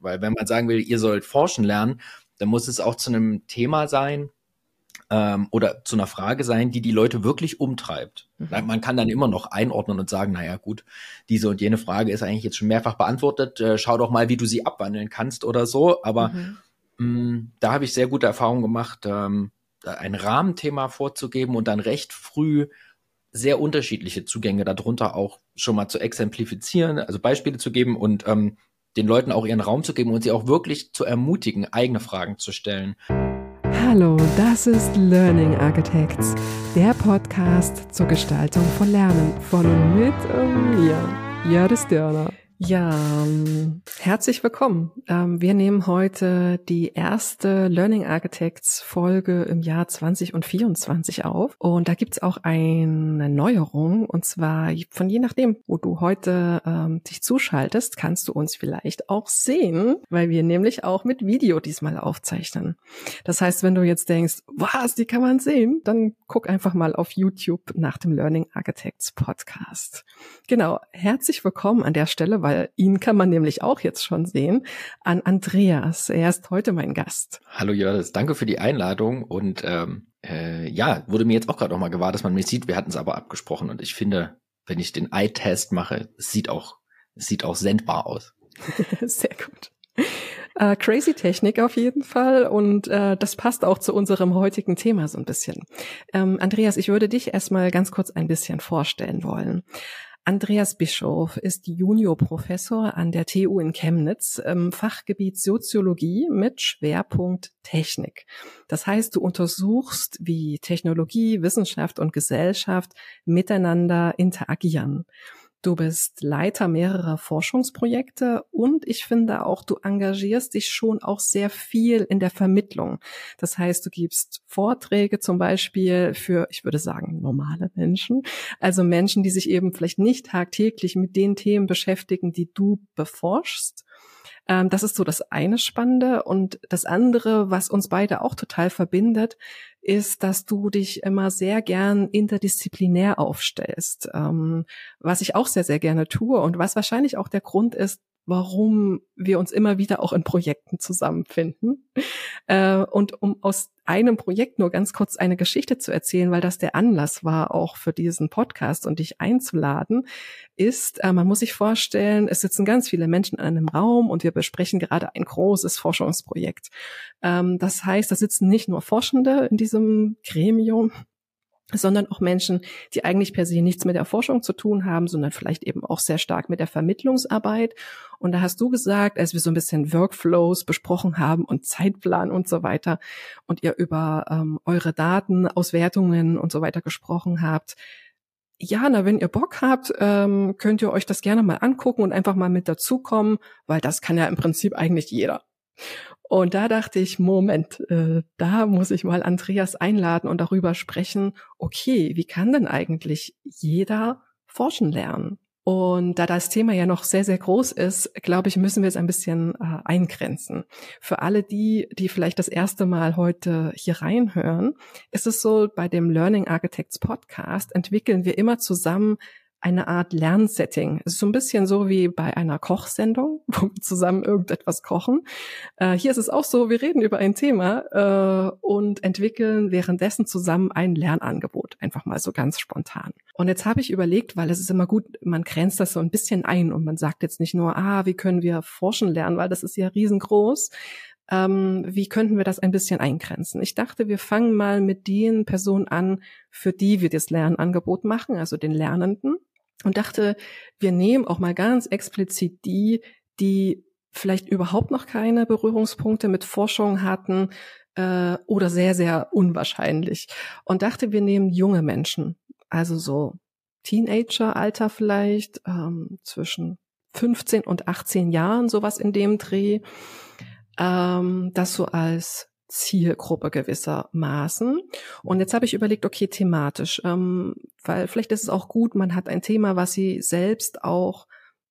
Weil wenn man sagen will, ihr sollt forschen lernen, dann muss es auch zu einem Thema sein, ähm, oder zu einer Frage sein, die die Leute wirklich umtreibt. Mhm. Man kann dann immer noch einordnen und sagen, naja gut, diese und jene Frage ist eigentlich jetzt schon mehrfach beantwortet, äh, schau doch mal, wie du sie abwandeln kannst oder so. Aber mhm. mh, mm, da habe ich sehr gute Erfahrungen gemacht, ähm, ein Rahmenthema vorzugeben und dann recht früh sehr unterschiedliche Zugänge darunter auch schon mal zu exemplifizieren, also Beispiele zu geben und ähm, den Leuten auch ihren Raum zu geben und sie auch wirklich zu ermutigen, eigene Fragen zu stellen. Hallo, das ist Learning Architects, der Podcast zur Gestaltung von Lernen von und mit mir, Jördes Dörner. Ja, ähm, herzlich willkommen. Ähm, wir nehmen heute die erste Learning Architects Folge im Jahr 20 und 24 auf. Und da gibt's auch eine Neuerung. Und zwar von je nachdem, wo du heute ähm, dich zuschaltest, kannst du uns vielleicht auch sehen, weil wir nämlich auch mit Video diesmal aufzeichnen. Das heißt, wenn du jetzt denkst, was, die kann man sehen, dann guck einfach mal auf YouTube nach dem Learning Architects Podcast. Genau, herzlich willkommen an der Stelle, weil ihn kann man nämlich auch jetzt schon sehen, an Andreas. Er ist heute mein Gast. Hallo Jördis, danke für die Einladung und ähm, äh, ja, wurde mir jetzt auch gerade nochmal gewahr, dass man mich sieht. Wir hatten es aber abgesprochen und ich finde, wenn ich den Eye-Test mache, es sieht auch, es sieht auch sendbar aus. Sehr gut. Äh, crazy Technik auf jeden Fall und äh, das passt auch zu unserem heutigen Thema so ein bisschen. Ähm, Andreas, ich würde dich erstmal ganz kurz ein bisschen vorstellen wollen. Andreas Bischof ist Juniorprofessor an der TU in Chemnitz im Fachgebiet Soziologie mit Schwerpunkt Technik. Das heißt, du untersuchst, wie Technologie, Wissenschaft und Gesellschaft miteinander interagieren. Du bist Leiter mehrerer Forschungsprojekte und ich finde auch, du engagierst dich schon auch sehr viel in der Vermittlung. Das heißt, du gibst Vorträge zum Beispiel für, ich würde sagen, normale Menschen. Also Menschen, die sich eben vielleicht nicht tagtäglich mit den Themen beschäftigen, die du beforschst. Ähm, das ist so das eine Spannende. Und das andere, was uns beide auch total verbindet, ist, dass du dich immer sehr gern interdisziplinär aufstellst, ähm, was ich auch sehr, sehr gerne tue und was wahrscheinlich auch der Grund ist, warum wir uns immer wieder auch in Projekten zusammenfinden. Äh, und um aus einem Projekt nur ganz kurz eine Geschichte zu erzählen, weil das der Anlass war, auch für diesen Podcast und dich einzuladen, ist, äh, man muss sich vorstellen, es sitzen ganz viele Menschen in einem Raum und wir besprechen gerade ein großes Forschungsprojekt. Ähm, das heißt, da sitzen nicht nur Forschende in diesem Gremium, sondern auch Menschen, die eigentlich per se nichts mit der Forschung zu tun haben, sondern vielleicht eben auch sehr stark mit der Vermittlungsarbeit. Und da hast du gesagt, als wir so ein bisschen Workflows besprochen haben und Zeitplan und so weiter und ihr über ähm, eure Daten, Auswertungen und so weiter gesprochen habt, ja, na, wenn ihr Bock habt, ähm, könnt ihr euch das gerne mal angucken und einfach mal mit dazukommen, weil das kann ja im Prinzip eigentlich jeder. Und da dachte ich, Moment, äh, da muss ich mal Andreas einladen und darüber sprechen, okay, wie kann denn eigentlich jeder forschen lernen? Und da das Thema ja noch sehr, sehr groß ist, glaube ich, müssen wir es ein bisschen äh, eingrenzen. Für alle die, die vielleicht das erste Mal heute hier reinhören, ist es so, bei dem Learning Architects Podcast entwickeln wir immer zusammen eine Art Lernsetting. Es ist so ein bisschen so wie bei einer Kochsendung, wo wir zusammen irgendetwas kochen. Äh, hier ist es auch so, wir reden über ein Thema äh, und entwickeln währenddessen zusammen ein Lernangebot. Einfach mal so ganz spontan. Und jetzt habe ich überlegt, weil es ist immer gut, man grenzt das so ein bisschen ein und man sagt jetzt nicht nur, ah, wie können wir forschen lernen, weil das ist ja riesengroß. Ähm, wie könnten wir das ein bisschen eingrenzen? Ich dachte, wir fangen mal mit den Personen an, für die wir das Lernangebot machen, also den Lernenden und dachte, wir nehmen auch mal ganz explizit die, die vielleicht überhaupt noch keine Berührungspunkte mit Forschung hatten äh, oder sehr, sehr unwahrscheinlich. Und dachte, wir nehmen junge Menschen, also so Teenager-Alter vielleicht, ähm, zwischen 15 und 18 Jahren, sowas in dem Dreh, ähm, das so als Zielgruppe gewissermaßen. Und jetzt habe ich überlegt, okay, thematisch, ähm, weil vielleicht ist es auch gut, man hat ein Thema, was sie selbst auch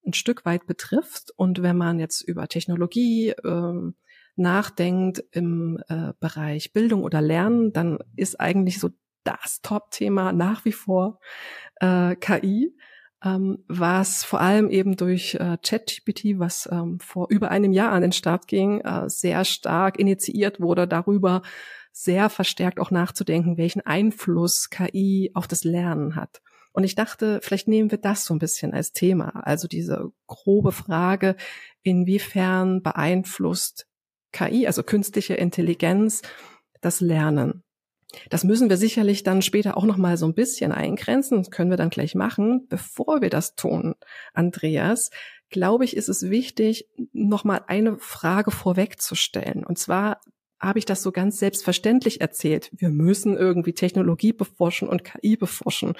ein Stück weit betrifft. Und wenn man jetzt über Technologie ähm, nachdenkt im äh, Bereich Bildung oder Lernen, dann ist eigentlich so das Top-Thema nach wie vor äh, KI. Ähm, was vor allem eben durch äh, ChatGPT, was ähm, vor über einem Jahr an den Start ging, äh, sehr stark initiiert wurde, darüber sehr verstärkt auch nachzudenken, welchen Einfluss KI auf das Lernen hat. Und ich dachte, vielleicht nehmen wir das so ein bisschen als Thema. Also diese grobe Frage, inwiefern beeinflusst KI, also künstliche Intelligenz, das Lernen? Das müssen wir sicherlich dann später auch noch mal so ein bisschen eingrenzen. Das können wir dann gleich machen. Bevor wir das tun, Andreas, glaube ich, ist es wichtig, noch mal eine Frage vorwegzustellen. Und zwar habe ich das so ganz selbstverständlich erzählt. Wir müssen irgendwie Technologie beforschen und KI beforschen.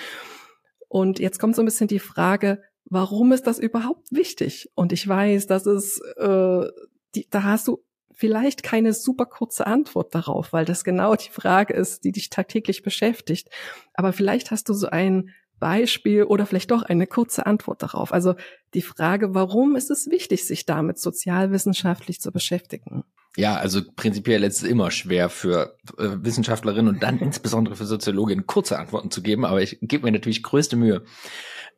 Und jetzt kommt so ein bisschen die Frage, warum ist das überhaupt wichtig? Und ich weiß, dass es, äh, die, da hast du vielleicht keine super kurze Antwort darauf, weil das genau die Frage ist, die dich tagtäglich beschäftigt. Aber vielleicht hast du so ein Beispiel oder vielleicht doch eine kurze Antwort darauf. Also die Frage, warum ist es wichtig, sich damit sozialwissenschaftlich zu beschäftigen? Ja, also prinzipiell ist es immer schwer für äh, Wissenschaftlerinnen und dann insbesondere für Soziologinnen kurze Antworten zu geben, aber ich gebe mir natürlich größte Mühe.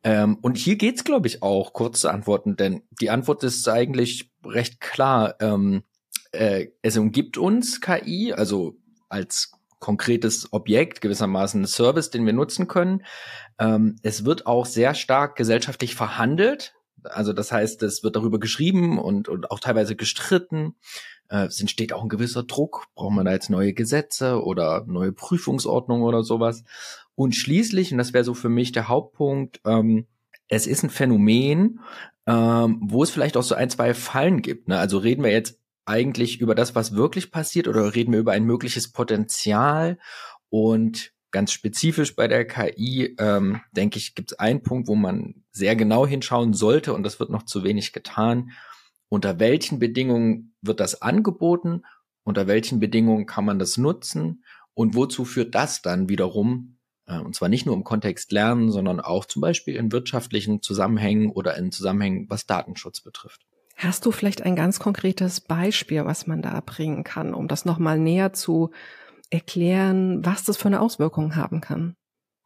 Ähm, und hier geht's, glaube ich, auch kurze Antworten, denn die Antwort ist eigentlich recht klar. Ähm, äh, es umgibt uns KI, also als konkretes Objekt, gewissermaßen ein Service, den wir nutzen können. Ähm, es wird auch sehr stark gesellschaftlich verhandelt. Also das heißt, es wird darüber geschrieben und, und auch teilweise gestritten. Äh, es entsteht auch ein gewisser Druck. Braucht man da jetzt neue Gesetze oder neue Prüfungsordnungen oder sowas? Und schließlich, und das wäre so für mich der Hauptpunkt, ähm, es ist ein Phänomen, ähm, wo es vielleicht auch so ein, zwei Fallen gibt. Ne? Also reden wir jetzt eigentlich über das, was wirklich passiert oder reden wir über ein mögliches Potenzial? Und ganz spezifisch bei der KI, ähm, denke ich, gibt es einen Punkt, wo man sehr genau hinschauen sollte und das wird noch zu wenig getan. Unter welchen Bedingungen wird das angeboten? Unter welchen Bedingungen kann man das nutzen? Und wozu führt das dann wiederum? Äh, und zwar nicht nur im Kontext Lernen, sondern auch zum Beispiel in wirtschaftlichen Zusammenhängen oder in Zusammenhängen, was Datenschutz betrifft. Hast du vielleicht ein ganz konkretes Beispiel, was man da bringen kann, um das nochmal näher zu erklären, was das für eine Auswirkung haben kann?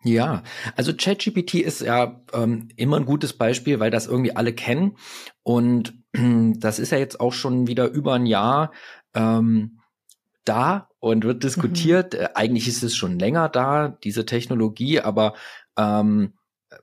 Ja, also ChatGPT ist ja ähm, immer ein gutes Beispiel, weil das irgendwie alle kennen. Und das ist ja jetzt auch schon wieder über ein Jahr ähm, da und wird diskutiert. Mhm. Äh, eigentlich ist es schon länger da, diese Technologie, aber ähm,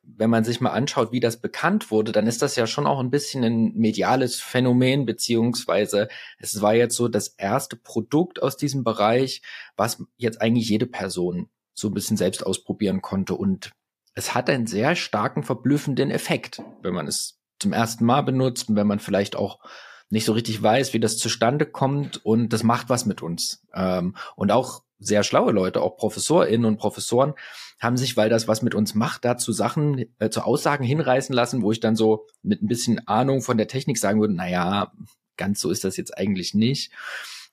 wenn man sich mal anschaut, wie das bekannt wurde, dann ist das ja schon auch ein bisschen ein mediales Phänomen, beziehungsweise es war jetzt so das erste Produkt aus diesem Bereich, was jetzt eigentlich jede Person so ein bisschen selbst ausprobieren konnte. Und es hat einen sehr starken, verblüffenden Effekt, wenn man es zum ersten Mal benutzt und wenn man vielleicht auch nicht so richtig weiß, wie das zustande kommt und das macht was mit uns. Ähm, und auch sehr schlaue Leute, auch ProfessorInnen und Professoren, haben sich, weil das was mit uns macht, dazu Sachen, äh, zu Aussagen hinreißen lassen, wo ich dann so mit ein bisschen Ahnung von der Technik sagen würde, na ja, ganz so ist das jetzt eigentlich nicht.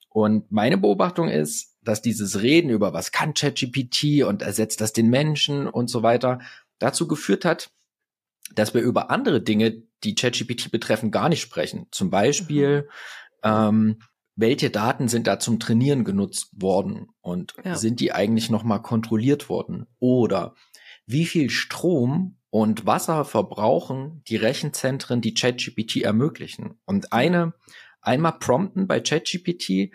Und meine Beobachtung ist, dass dieses Reden über was kann ChatGPT und ersetzt das den Menschen und so weiter dazu geführt hat, dass wir über andere Dinge, die ChatGPT betreffen, gar nicht sprechen. Zum Beispiel, mhm. ähm, welche Daten sind da zum Trainieren genutzt worden und ja. sind die eigentlich nochmal kontrolliert worden? Oder wie viel Strom und Wasser verbrauchen die Rechenzentren, die ChatGPT ermöglichen? Und eine, einmal prompten bei ChatGPT,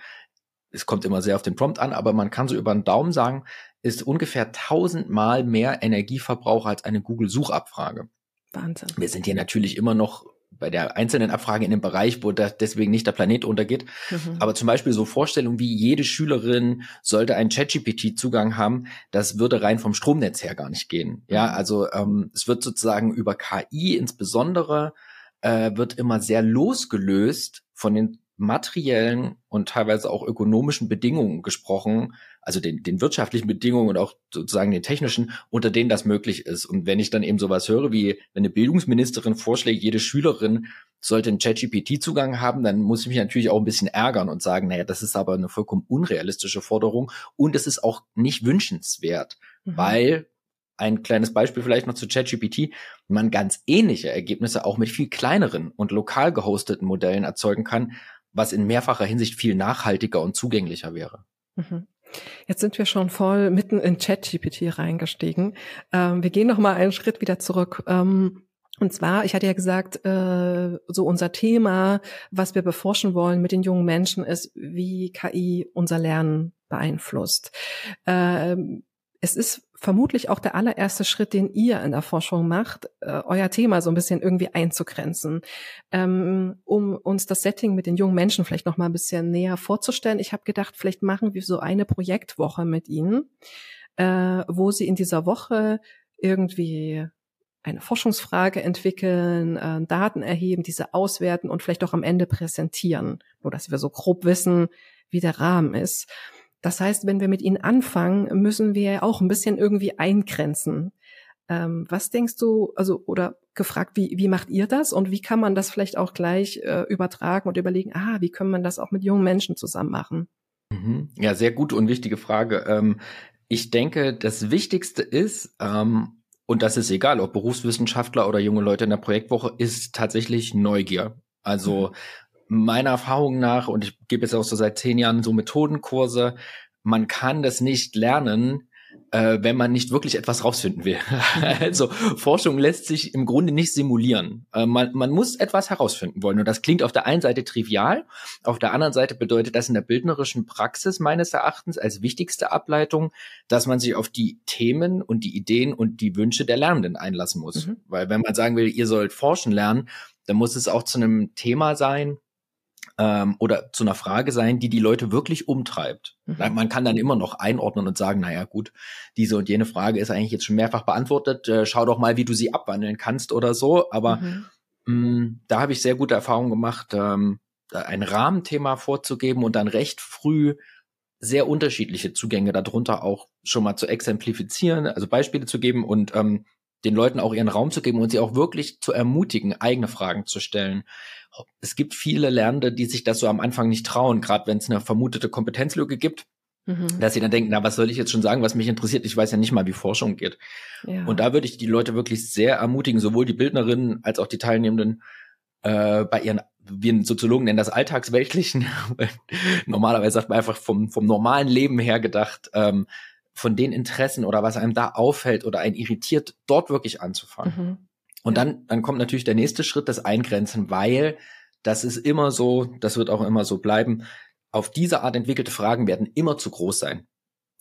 es kommt immer sehr auf den Prompt an, aber man kann so über den Daumen sagen, ist ungefähr tausendmal mehr Energieverbrauch als eine Google-Suchabfrage. Wahnsinn. Wir sind hier natürlich immer noch bei der einzelnen Abfrage in dem Bereich, wo da deswegen nicht der Planet untergeht. Mhm. Aber zum Beispiel so Vorstellungen wie jede Schülerin sollte einen ChatGPT-Zugang haben, das würde rein vom Stromnetz her gar nicht gehen. Ja, mhm. also ähm, es wird sozusagen über KI insbesondere äh, wird immer sehr losgelöst von den materiellen und teilweise auch ökonomischen Bedingungen gesprochen, also den, den wirtschaftlichen Bedingungen und auch sozusagen den technischen, unter denen das möglich ist. Und wenn ich dann eben sowas höre, wie wenn eine Bildungsministerin vorschlägt, jede Schülerin sollte einen ChatGPT-Zugang haben, dann muss ich mich natürlich auch ein bisschen ärgern und sagen, naja, das ist aber eine vollkommen unrealistische Forderung und es ist auch nicht wünschenswert, mhm. weil ein kleines Beispiel vielleicht noch zu ChatGPT, man ganz ähnliche Ergebnisse auch mit viel kleineren und lokal gehosteten Modellen erzeugen kann, was in mehrfacher Hinsicht viel nachhaltiger und zugänglicher wäre. Mhm. Jetzt sind wir schon voll mitten in ChatGPT reingestiegen. Ähm, wir gehen noch mal einen Schritt wieder zurück. Ähm, Und zwar, ich hatte ja gesagt, äh, so unser Thema, was wir beforschen wollen mit den jungen Menschen, ist, wie KI unser Lernen beeinflusst. Ähm, es ist vermutlich auch der allererste Schritt, den ihr in der Forschung macht, äh, euer Thema so ein bisschen irgendwie einzugrenzen, ähm, um uns das Setting mit den jungen Menschen vielleicht noch mal ein bisschen näher vorzustellen. Ich habe gedacht, vielleicht machen wir so eine Projektwoche mit ihnen, äh, wo sie in dieser Woche irgendwie eine Forschungsfrage entwickeln, äh, Daten erheben, diese auswerten und vielleicht auch am Ende präsentieren, nur dass wir so grob wissen, wie der Rahmen ist. Das heißt, wenn wir mit ihnen anfangen, müssen wir auch ein bisschen irgendwie eingrenzen. Ähm, was denkst du, also oder gefragt, wie, wie macht ihr das und wie kann man das vielleicht auch gleich äh, übertragen und überlegen, ah, wie können man das auch mit jungen Menschen zusammen machen? Mhm. Ja, sehr gute und wichtige Frage. Ähm, ich denke, das Wichtigste ist, ähm, und das ist egal, ob Berufswissenschaftler oder junge Leute in der Projektwoche, ist tatsächlich Neugier. Also mhm. Meiner Erfahrung nach, und ich gebe jetzt auch so seit zehn Jahren so Methodenkurse, man kann das nicht lernen, äh, wenn man nicht wirklich etwas rausfinden will. also Forschung lässt sich im Grunde nicht simulieren. Äh, man, man muss etwas herausfinden wollen. Und das klingt auf der einen Seite trivial, auf der anderen Seite bedeutet das in der bildnerischen Praxis meines Erachtens als wichtigste Ableitung, dass man sich auf die Themen und die Ideen und die Wünsche der Lernenden einlassen muss. Mhm. Weil wenn man sagen will, ihr sollt forschen lernen, dann muss es auch zu einem Thema sein, ähm, oder zu einer Frage sein, die die Leute wirklich umtreibt. Mhm. Man kann dann immer noch einordnen und sagen, naja gut, diese und jene Frage ist eigentlich jetzt schon mehrfach beantwortet, äh, schau doch mal, wie du sie abwandeln kannst oder so. Aber mhm. mh, mm, da habe ich sehr gute Erfahrungen gemacht, ähm, ein Rahmenthema vorzugeben und dann recht früh sehr unterschiedliche Zugänge darunter auch schon mal zu exemplifizieren, also Beispiele zu geben und ähm, den Leuten auch ihren Raum zu geben und sie auch wirklich zu ermutigen, eigene Fragen zu stellen. Es gibt viele Lernende, die sich das so am Anfang nicht trauen, gerade wenn es eine vermutete Kompetenzlücke gibt, mhm. dass sie dann denken, na, was soll ich jetzt schon sagen, was mich interessiert? Ich weiß ja nicht mal, wie Forschung geht. Ja. Und da würde ich die Leute wirklich sehr ermutigen, sowohl die Bildnerinnen als auch die Teilnehmenden, äh, bei ihren, wir Soziologen nennen das Alltagsweltlichen, normalerweise sagt man einfach vom, vom normalen Leben her gedacht, ähm, von den Interessen oder was einem da auffällt oder einen irritiert, dort wirklich anzufangen. Mhm. Und dann, dann kommt natürlich der nächste Schritt, das Eingrenzen, weil das ist immer so, das wird auch immer so bleiben. Auf diese Art entwickelte Fragen werden immer zu groß sein.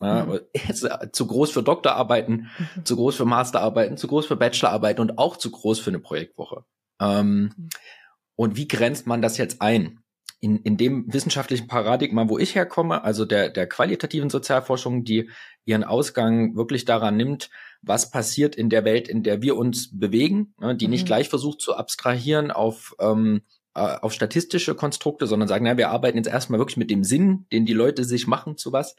Ja, mhm. Äh, zu groß für Doktorarbeiten, mhm. zu groß für Masterarbeiten, zu groß für Bachelorarbeiten und auch zu groß für eine Projektwoche. Ähm, mhm. Und wie grenzt man das jetzt ein? In, in dem wissenschaftlichen Paradigma, wo ich herkomme, also der, der qualitativen Sozialforschung, die ihren Ausgang wirklich daran nimmt, was passiert in der Welt, in der wir uns bewegen, ne, die mhm. nicht gleich versucht zu abstrahieren auf, ähm, äh, auf statistische Konstrukte, sondern sagen, na, wir arbeiten jetzt erstmal wirklich mit dem Sinn, den die Leute sich machen zu was.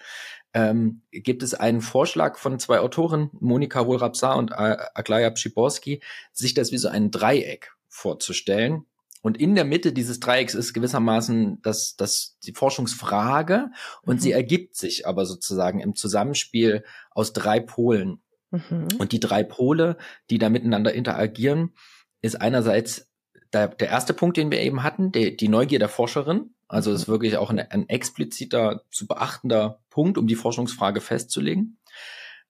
Ähm, gibt es einen Vorschlag von zwei Autoren, Monika Wohlrabsar und Aglaya Pschiborski, sich das wie so ein Dreieck vorzustellen, und in der Mitte dieses Dreiecks ist gewissermaßen das, das, die Forschungsfrage und mhm. sie ergibt sich aber sozusagen im Zusammenspiel aus drei Polen. Mhm. Und die drei Pole, die da miteinander interagieren, ist einerseits der, der erste Punkt, den wir eben hatten, die, die Neugier der Forscherin. Also ist mhm. wirklich auch ein, ein expliziter zu beachtender Punkt, um die Forschungsfrage festzulegen.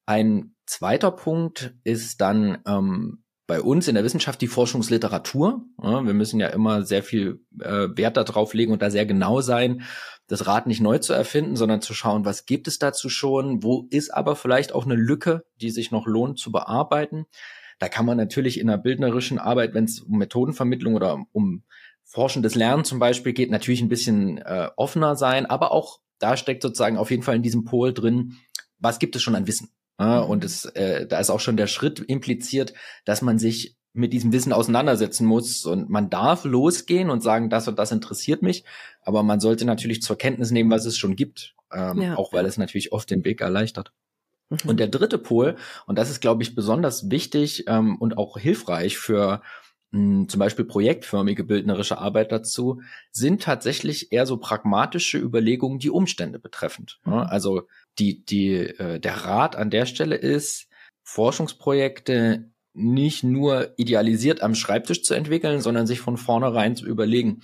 Ein zweiter Punkt ist dann ähm, bei uns in der Wissenschaft die Forschungsliteratur. Wir müssen ja immer sehr viel äh, Wert darauf legen und da sehr genau sein, das Rad nicht neu zu erfinden, sondern zu schauen, was gibt es dazu schon, wo ist aber vielleicht auch eine Lücke, die sich noch lohnt zu bearbeiten. Da kann man natürlich in der bildnerischen Arbeit, wenn es um Methodenvermittlung oder um forschendes Lernen zum Beispiel geht, natürlich ein bisschen äh, offener sein, aber auch da steckt sozusagen auf jeden Fall in diesem Pol drin, was gibt es schon an Wissen? Ja, und es, äh, da ist auch schon der Schritt impliziert, dass man sich mit diesem Wissen auseinandersetzen muss und man darf losgehen und sagen, das und das interessiert mich, aber man sollte natürlich zur Kenntnis nehmen, was es schon gibt, ähm, ja. auch weil es natürlich oft den Weg erleichtert. Mhm. Und der dritte Pol, und das ist, glaube ich, besonders wichtig ähm, und auch hilfreich für mh, hm, zum Beispiel projektförmige bildnerische Arbeit dazu, sind tatsächlich eher so pragmatische Überlegungen, die Umstände betreffend. Mhm. Also die, die, äh, der Rat an der Stelle ist, Forschungsprojekte nicht nur idealisiert am Schreibtisch zu entwickeln, sondern sich von vornherein zu überlegen,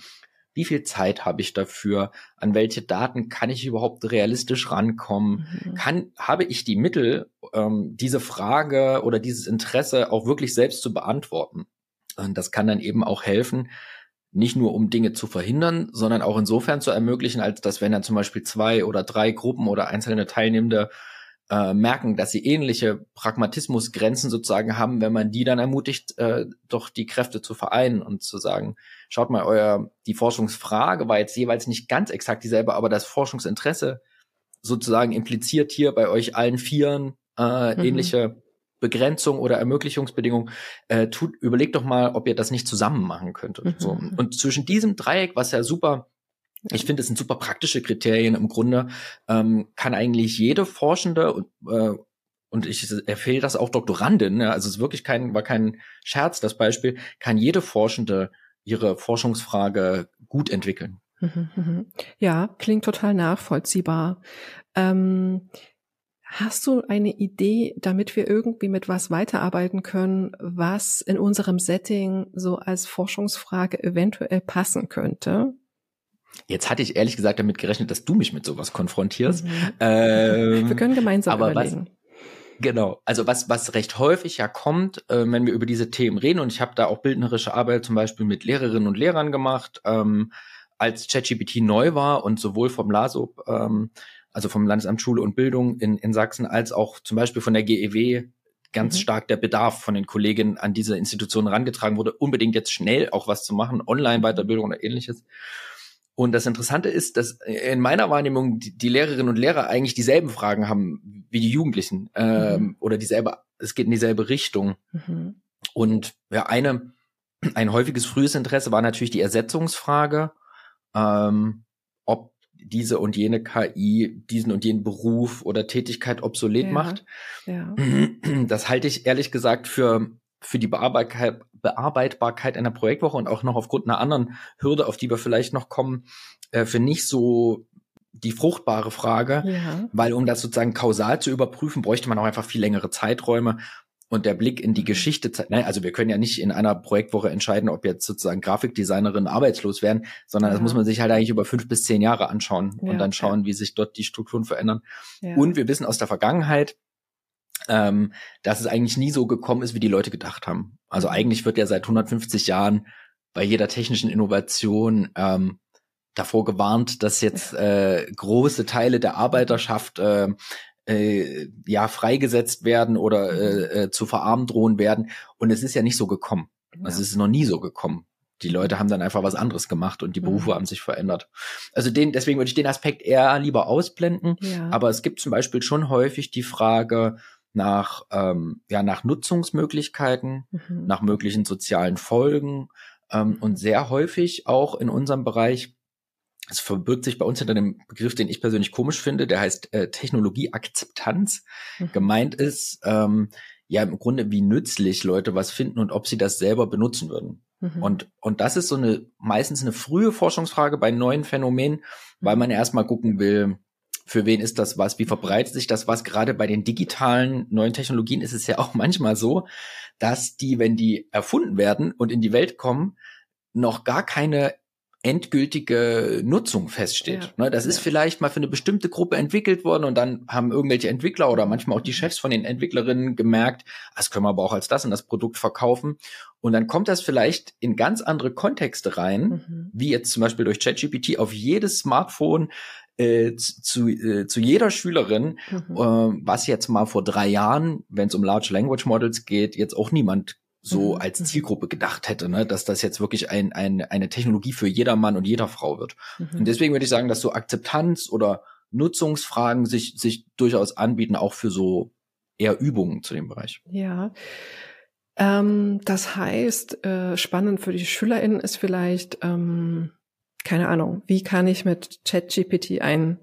wie viel Zeit habe ich dafür? An welche Daten kann ich überhaupt realistisch rankommen? Mhm. Kann, habe ich die Mittel, ähm, diese Frage oder dieses Interesse auch wirklich selbst zu beantworten? Und das kann dann eben auch helfen, nicht nur um Dinge zu verhindern, sondern auch insofern zu ermöglichen, als dass wenn dann zum Beispiel zwei oder drei Gruppen oder einzelne Teilnehmende äh, merken, dass sie ähnliche Pragmatismusgrenzen sozusagen haben, wenn man die dann ermutigt, äh, doch die Kräfte zu vereinen und zu sagen, schaut mal, euer die Forschungsfrage war jetzt jeweils nicht ganz exakt dieselbe, aber das Forschungsinteresse sozusagen impliziert hier bei euch allen Vieren äh, mhm. ähnliche Begrenzung oder Ermöglichungsbedingung, äh, tut, überlegt doch mal, ob ihr das nicht zusammen machen könntet. Mhm. So. Und zwischen diesem Dreieck, was ja super ich finde, es sind super praktische Kriterien im Grunde, ähm, kann eigentlich jede Forschende äh, und ich empfehle das auch Doktorandin, ja, also es ist wirklich kein, war kein Scherz, das Beispiel, kann jede Forschende ihre Forschungsfrage gut entwickeln. Mhm, mhm. Ja, klingt total nachvollziehbar. Ähm, Hast du eine Idee, damit wir irgendwie mit was weiterarbeiten können, was in unserem Setting so als Forschungsfrage eventuell passen könnte? Jetzt hatte ich ehrlich gesagt damit gerechnet, dass du mich mit sowas konfrontierst. Mhm. Ähm, wir können gemeinsam aber überlegen. Was, genau. Also was, was recht häufig ja kommt, äh, wenn wir über diese Themen reden, und ich habe da auch bildnerische Arbeit zum Beispiel mit Lehrerinnen und Lehrern gemacht, ähm, als ChatGPT neu war und sowohl vom LASOB ähm, also vom Landesamt Schule und Bildung in, in Sachsen, als auch zum Beispiel von der GEW ganz mhm. stark der Bedarf von den Kolleginnen an diese Institutionen herangetragen wurde, unbedingt jetzt schnell auch was zu machen, Online-Weiterbildung oder ähnliches. Und das Interessante ist, dass in meiner Wahrnehmung die, die Lehrerinnen und Lehrer eigentlich dieselben Fragen haben wie die Jugendlichen ähm, mhm. oder dieselbe, es geht in dieselbe Richtung. Mhm. Und ja, eine, ein häufiges frühes Interesse war natürlich die Ersetzungsfrage, ähm, diese und jene KI diesen und jenen Beruf oder Tätigkeit obsolet ja, macht. Ja. Das halte ich ehrlich gesagt für für die Bearbeitbarkeit, Bearbeitbarkeit einer Projektwoche und auch noch aufgrund einer anderen Hürde, auf die wir vielleicht noch kommen, äh, für nicht so die fruchtbare Frage, ja. weil um das sozusagen kausal zu überprüfen, bräuchte man auch einfach viel längere Zeiträume und der Blick in die Geschichte, ne, also wir können ja nicht in einer Projektwoche entscheiden, ob jetzt sozusagen Grafikdesignerinnen arbeitslos werden, sondern ja. das muss man sich halt eigentlich über fünf bis zehn Jahre anschauen ja, und dann schauen, ja. wie sich dort die Strukturen verändern. Und wir wissen aus der Vergangenheit, ähm, dass es eigentlich nie so gekommen ist, wie die Leute gedacht haben. Also mhm. eigentlich wird ja seit 150 Jahren bei jeder technischen Innovation ähm, davor gewarnt, dass jetzt äh, große Teile der Arbeiterschaft äh, äh, ja freigesetzt werden oder mhm. äh, äh, zu verarmen drohen werden. Und es ist ja nicht so gekommen. Also es ist noch nie so gekommen. Die Leute haben dann einfach was anderes gemacht und die mhm. Berufe mhm. haben sich verändert. Also den, deswegen würde ich den Aspekt eher lieber ausblenden. Ja. Aber es gibt zum Beispiel schon häufig die Frage nach, ähm, ja, nach Nutzungsmöglichkeiten, mhm. nach möglichen sozialen Folgen ähm, und sehr häufig auch in unserem Bereich es verbirgt sich bei uns hinter dem Begriff, den ich persönlich komisch finde, der heißt äh, Technologieakzeptanz. Mhm. Gemeint ist, ähm, ja, im Grunde, wie nützlich Leute was finden und ob sie das selber benutzen würden. Mhm. Und, und das ist so eine, meistens eine frühe Forschungsfrage bei neuen Phänomenen, weil man erstmal gucken will, für wen ist das was, wie verbreitet sich das was. Gerade bei den digitalen neuen Technologien ist es ja auch manchmal so, dass die, wenn die erfunden werden und in die Welt kommen, noch gar keine endgültige Nutzung feststeht. Ja, ne, das ist vielleicht mal für eine bestimmte Gruppe entwickelt worden und dann haben irgendwelche Entwickler oder manchmal auch die Chefs von den Entwicklerinnen gemerkt, ah, das können wir aber auch als das und das Produkt verkaufen. Und dann kommt das vielleicht in ganz andere Kontexte rein, mhm. wie jetzt zum Beispiel durch ChatGPT auf jedes Smartphone äh, zu, äh, zu jeder Schülerin, mhm. äh, was jetzt mal vor drei Jahren, wenn es um Large Language Models geht, jetzt auch niemand so mhm. als. Zielgruppe gedacht hätte, ne? dass das jetzt wirklich ein, ein, eine Technologie für jeder Mann und jeder Frau wird. Mhm. Und deswegen würde ich sagen, dass so Akzeptanz oder Nutzungsfragen sich, sich durchaus anbieten, auch für so eher Übungen zu dem Bereich. Ja. Ähm, das heißt, äh, spannend für die SchülerInnen ist vielleicht, ähm, keine Ahnung, wie kann ich mit ChatGPT ein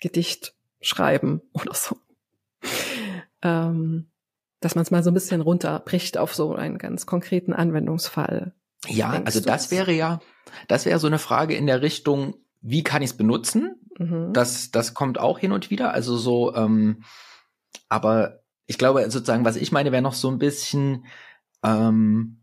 Gedicht schreiben oder so. Ähm, dass man es mal so ein bisschen runterbricht auf so einen ganz konkreten Anwendungsfall. Ja, also das wäre ja, das wäre so eine Frage in der Richtung, wie kann ich es benutzen? Mhm. Das, das kommt auch hin und wieder. Also so, ähm, aber ich glaube sozusagen, was ich meine, wäre noch so ein bisschen, ähm,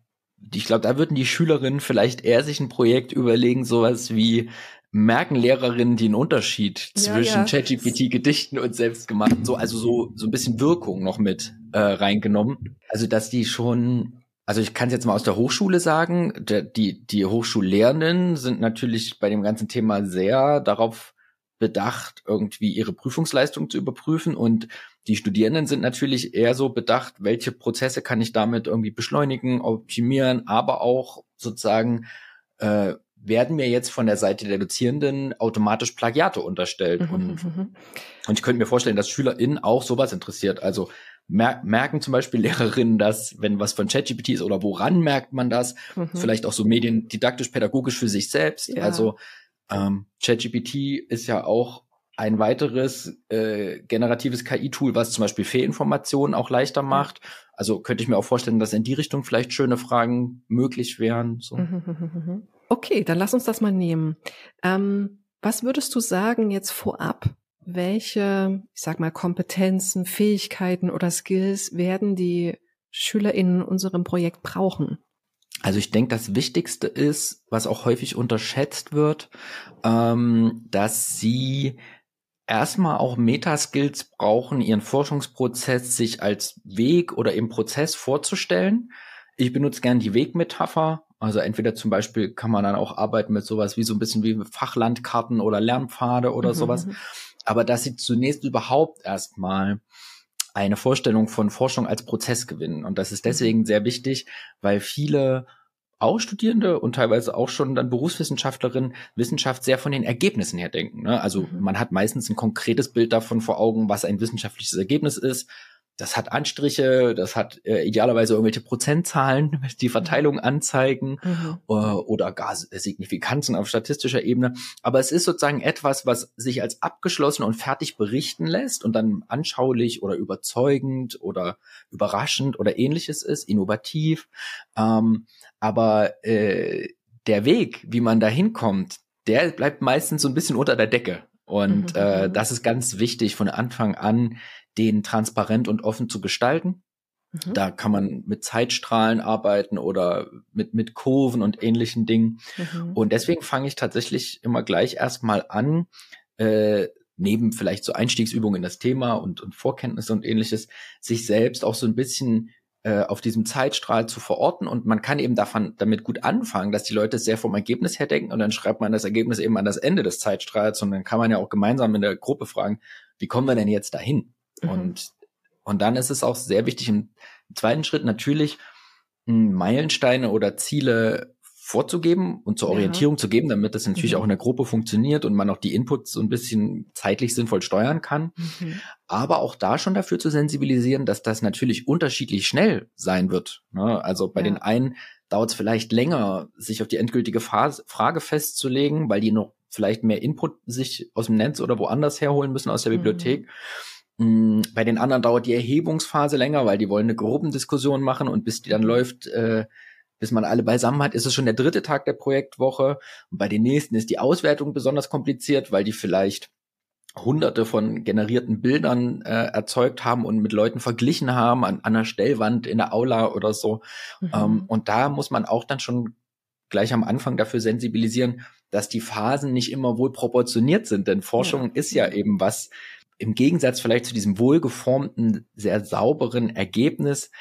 ich glaube, da würden die Schülerinnen vielleicht eher sich ein Projekt überlegen, sowas wie, merken Lehrerinnen den Unterschied zwischen ja. ChatGPT-Gedichten und selbstgemachten, so, also so, so ein bisschen Wirkung noch mit äh, reingenommen. Also, dass die schon Also ich kann es jetzt mal aus der Hochschule sagen, die, die Hochschullehrenden sind natürlich bei dem ganzen Thema sehr darauf bedacht, irgendwie ihre Prüfungsleistung zu überprüfen und die Studierenden sind natürlich eher so bedacht, welche Prozesse kann ich damit irgendwie beschleunigen, optimieren, aber auch sozusagen äh, werden mir jetzt von der Seite der Dozierenden automatisch Plagiate unterstellt. Mhm, und, mhm, mhm. und ich könnte mir vorstellen, dass SchülerInnen auch sowas interessiert. Also mer merken zum Beispiel Lehrerinnen das, wenn was von ChatGPT ist oder woran merkt man das? Mhm. Vielleicht auch so mediendidaktisch, pädagogisch für sich selbst. Ja. Also ähm, ChatGPT ist ja auch ein weiteres äh, generatives KI-Tool, was zum Beispiel Fehlinformationen auch leichter macht. Also könnte ich mir auch vorstellen, dass in die Richtung vielleicht schöne Fragen möglich wären. So. Okay, dann lass uns das mal nehmen. Ähm, was würdest du sagen jetzt vorab? Welche, ich sag mal, Kompetenzen, Fähigkeiten oder Skills werden die Schüler in unserem Projekt brauchen? Also ich denke, das Wichtigste ist, was auch häufig unterschätzt wird, ähm, dass sie erstmal auch Metaskills brauchen, ihren Forschungsprozess sich als Weg oder im Prozess vorzustellen. Ich benutze gern die Wegmetapher. Also entweder zum Beispiel kann man dann auch arbeiten mit sowas wie so ein bisschen wie Fachlandkarten oder Lernpfade oder mhm. sowas. Mhm. Aber dass sie zunächst überhaupt erstmal eine Vorstellung von Forschung als Prozess gewinnen. Und das ist deswegen mhm. sehr wichtig, weil viele auch Studierende und teilweise auch schon dann Berufswissenschaftlerinnen Wissenschaft sehr von den Ergebnissen her denken. Ne? Also mhm. man hat meistens ein konkretes Bild davon vor Augen, was ein wissenschaftliches Ergebnis ist das hat Anstriche, das hat äh, idealerweise irgendwelche Prozentzahlen, die Verteilung anzeigen mhm. äh, oder gar Signifikanzen auf statistischer Ebene. Aber es ist sozusagen etwas, was sich als abgeschlossen und fertig berichten lässt und dann anschaulich oder überzeugend oder überraschend oder ähnliches ist, innovativ. Ähm, aber äh, der Weg, wie man da hinkommt, der bleibt meistens so ein bisschen unter der Decke. Und mhm. äh, mhm. das ist ganz wichtig von Anfang an, den transparent und offen zu gestalten. Mhm. Da kann man mit Zeitstrahlen arbeiten oder mit, mit Kurven und ähnlichen Dingen. Mhm. Und deswegen fange ich tatsächlich immer gleich erstmal an, äh, neben vielleicht so Einstiegsübungen in das Thema und, und Vorkenntnisse und ähnliches, sich selbst auch so ein bisschen äh, auf diesem Zeitstrahl zu verorten und man kann eben davon damit gut anfangen, dass die Leute sehr vom Ergebnis her denken und dann schreibt man das Ergebnis eben an das Ende des Zeitstrahls und dann kann man ja auch gemeinsam in der Gruppe fragen, wie kommen wir denn jetzt dahin? Mhm. Und, und dann ist es auch sehr wichtig im zweiten Schritt natürlich hm, Meilensteine oder Ziele vorzugeben und zur Orientierung ja. zu geben, damit das natürlich mhm. auch in der Gruppe funktioniert und man auch die Inputs so ein bisschen zeitlich sinnvoll steuern kann. Mhm. Aber auch da schon dafür zu sensibilisieren, dass das natürlich unterschiedlich schnell sein wird. Ne? Also bei ja. den einen dauert es vielleicht länger, sich auf die endgültige Phase, Frage festzulegen, weil die noch vielleicht mehr Input sich aus dem Netz oder woanders herholen müssen aus der mhm. Bibliothek. Mm, bei den anderen dauert die Erhebungsphase länger, weil die wollen eine Gruppendiskussion machen und bis die dann läuft, äh, bis man alle beisammen hat, ist es schon der dritte Tag der Projektwoche. Und bei den nächsten ist die Auswertung besonders kompliziert, weil die vielleicht hunderte von generierten Bildern äh, erzeugt haben und mit Leuten verglichen haben an, an einer Stellwand in der Aula oder so. Mhm. Ähm, und da muss man auch dann schon gleich am Anfang dafür sensibilisieren, dass die Phasen nicht immer wohl proportioniert sind. Denn Forschung ja. ist ja eben was, im Gegensatz vielleicht zu diesem wohlgeformten, sehr sauberen Ergebnis,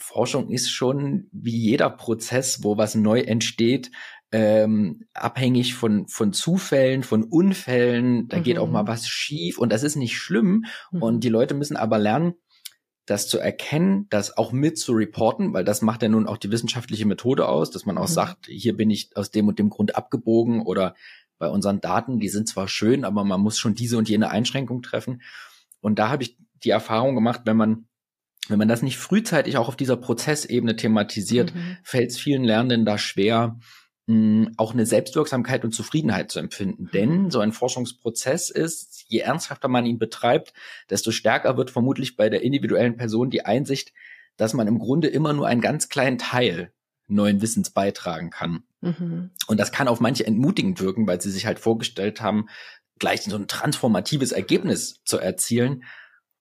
Forschung ist schon wie jeder Prozess, wo was neu entsteht, ähm, abhängig von, von Zufällen, von Unfällen. Da mhm. geht auch mal mhm. was schief und das ist nicht schlimm. Mhm. Und die Leute müssen aber lernen, das zu erkennen, das auch mit zu reporten, weil das macht ja nun auch die wissenschaftliche Methode aus, dass man auch mhm. sagt, hier bin ich aus dem und dem Grund abgebogen oder bei unseren Daten, die sind zwar schön, aber man muss schon diese und jene Einschränkung treffen. Und da habe ich die Erfahrung gemacht, wenn man wenn man das nicht frühzeitig auch auf dieser Prozessebene thematisiert, mhm. fällt es vielen Lernenden da schwer, mh, auch eine Selbstwirksamkeit und Zufriedenheit zu empfinden. Mhm. Denn so ein Forschungsprozess ist, je ernsthafter man ihn betreibt, desto stärker wird vermutlich bei der individuellen Person die Einsicht, dass man im Grunde immer nur einen ganz kleinen Teil neuen Wissens beitragen kann. Mhm. Und das kann auf manche entmutigend wirken, weil sie sich halt vorgestellt haben, gleich so ein transformatives Ergebnis zu erzielen.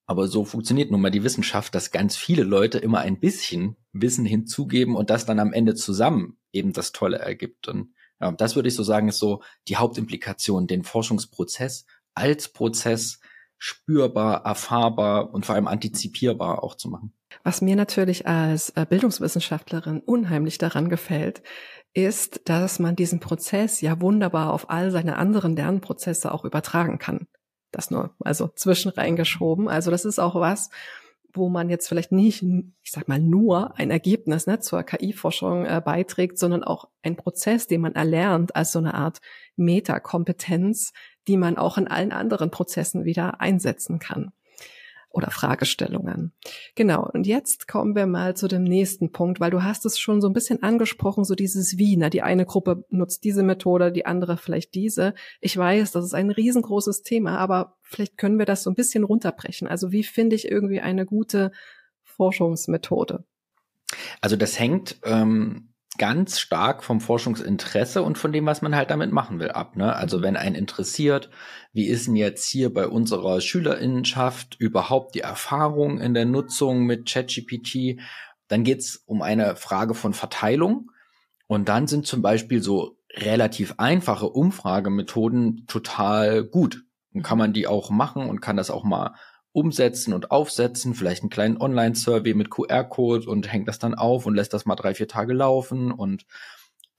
Aber so funktioniert nun mal die Wissenschaft, dass ganz viele Leute immer ein bisschen Wissen hinzugeben und das dann am Ende zusammen eben das Tolle ergibt. Und ja, das würde ich so sagen, ist so die Hauptimplikation, den Forschungsprozess als Prozess spürbar, erfahrbar und vor allem antizipierbar auch zu machen. Was mir natürlich als äh, Bildungswissenschaftlerin unheimlich daran gefällt, ist, dass man diesen Prozess ja wunderbar auf all seine anderen Lernprozesse auch übertragen kann. Das nur also zwischen reingeschoben. Also das ist auch was, wo man jetzt vielleicht nicht, ich sag mal, nur ein Ergebnis ne, zur KI-Forschung äh, beiträgt, sondern auch ein Prozess, den man erlernt als so eine Art Metakompetenz, die man auch in allen anderen Prozessen wieder einsetzen kann oder Fragestellungen. Genau. Und jetzt kommen wir mal zu dem nächsten Punkt, weil du hast es schon so ein bisschen angesprochen, so dieses Wie. Na, die eine Gruppe nutzt diese Methode, die andere vielleicht diese. Ich weiß, das ist ein riesengroßes Thema, aber vielleicht können wir das so ein bisschen runterbrechen. Also wie finde ich irgendwie eine gute Forschungsmethode? Also das hängt ähm, ganz stark vom Forschungsinteresse und von dem, was man halt damit machen will, ab. Ne? Also wenn einen interessiert, wie ist denn jetzt hier bei unserer Schülerinnenschaft überhaupt die Erfahrung in der Nutzung mit ChatGPT, dann geht's um eine Frage von Verteilung. Und dann sind zum Beispiel so relativ einfache Umfragemethoden total gut. Und kann man die auch machen und kann das auch mal umsetzen und aufsetzen, vielleicht einen kleinen Online-Survey mit QR-Code und hängt das dann auf und lässt das mal drei, vier Tage laufen und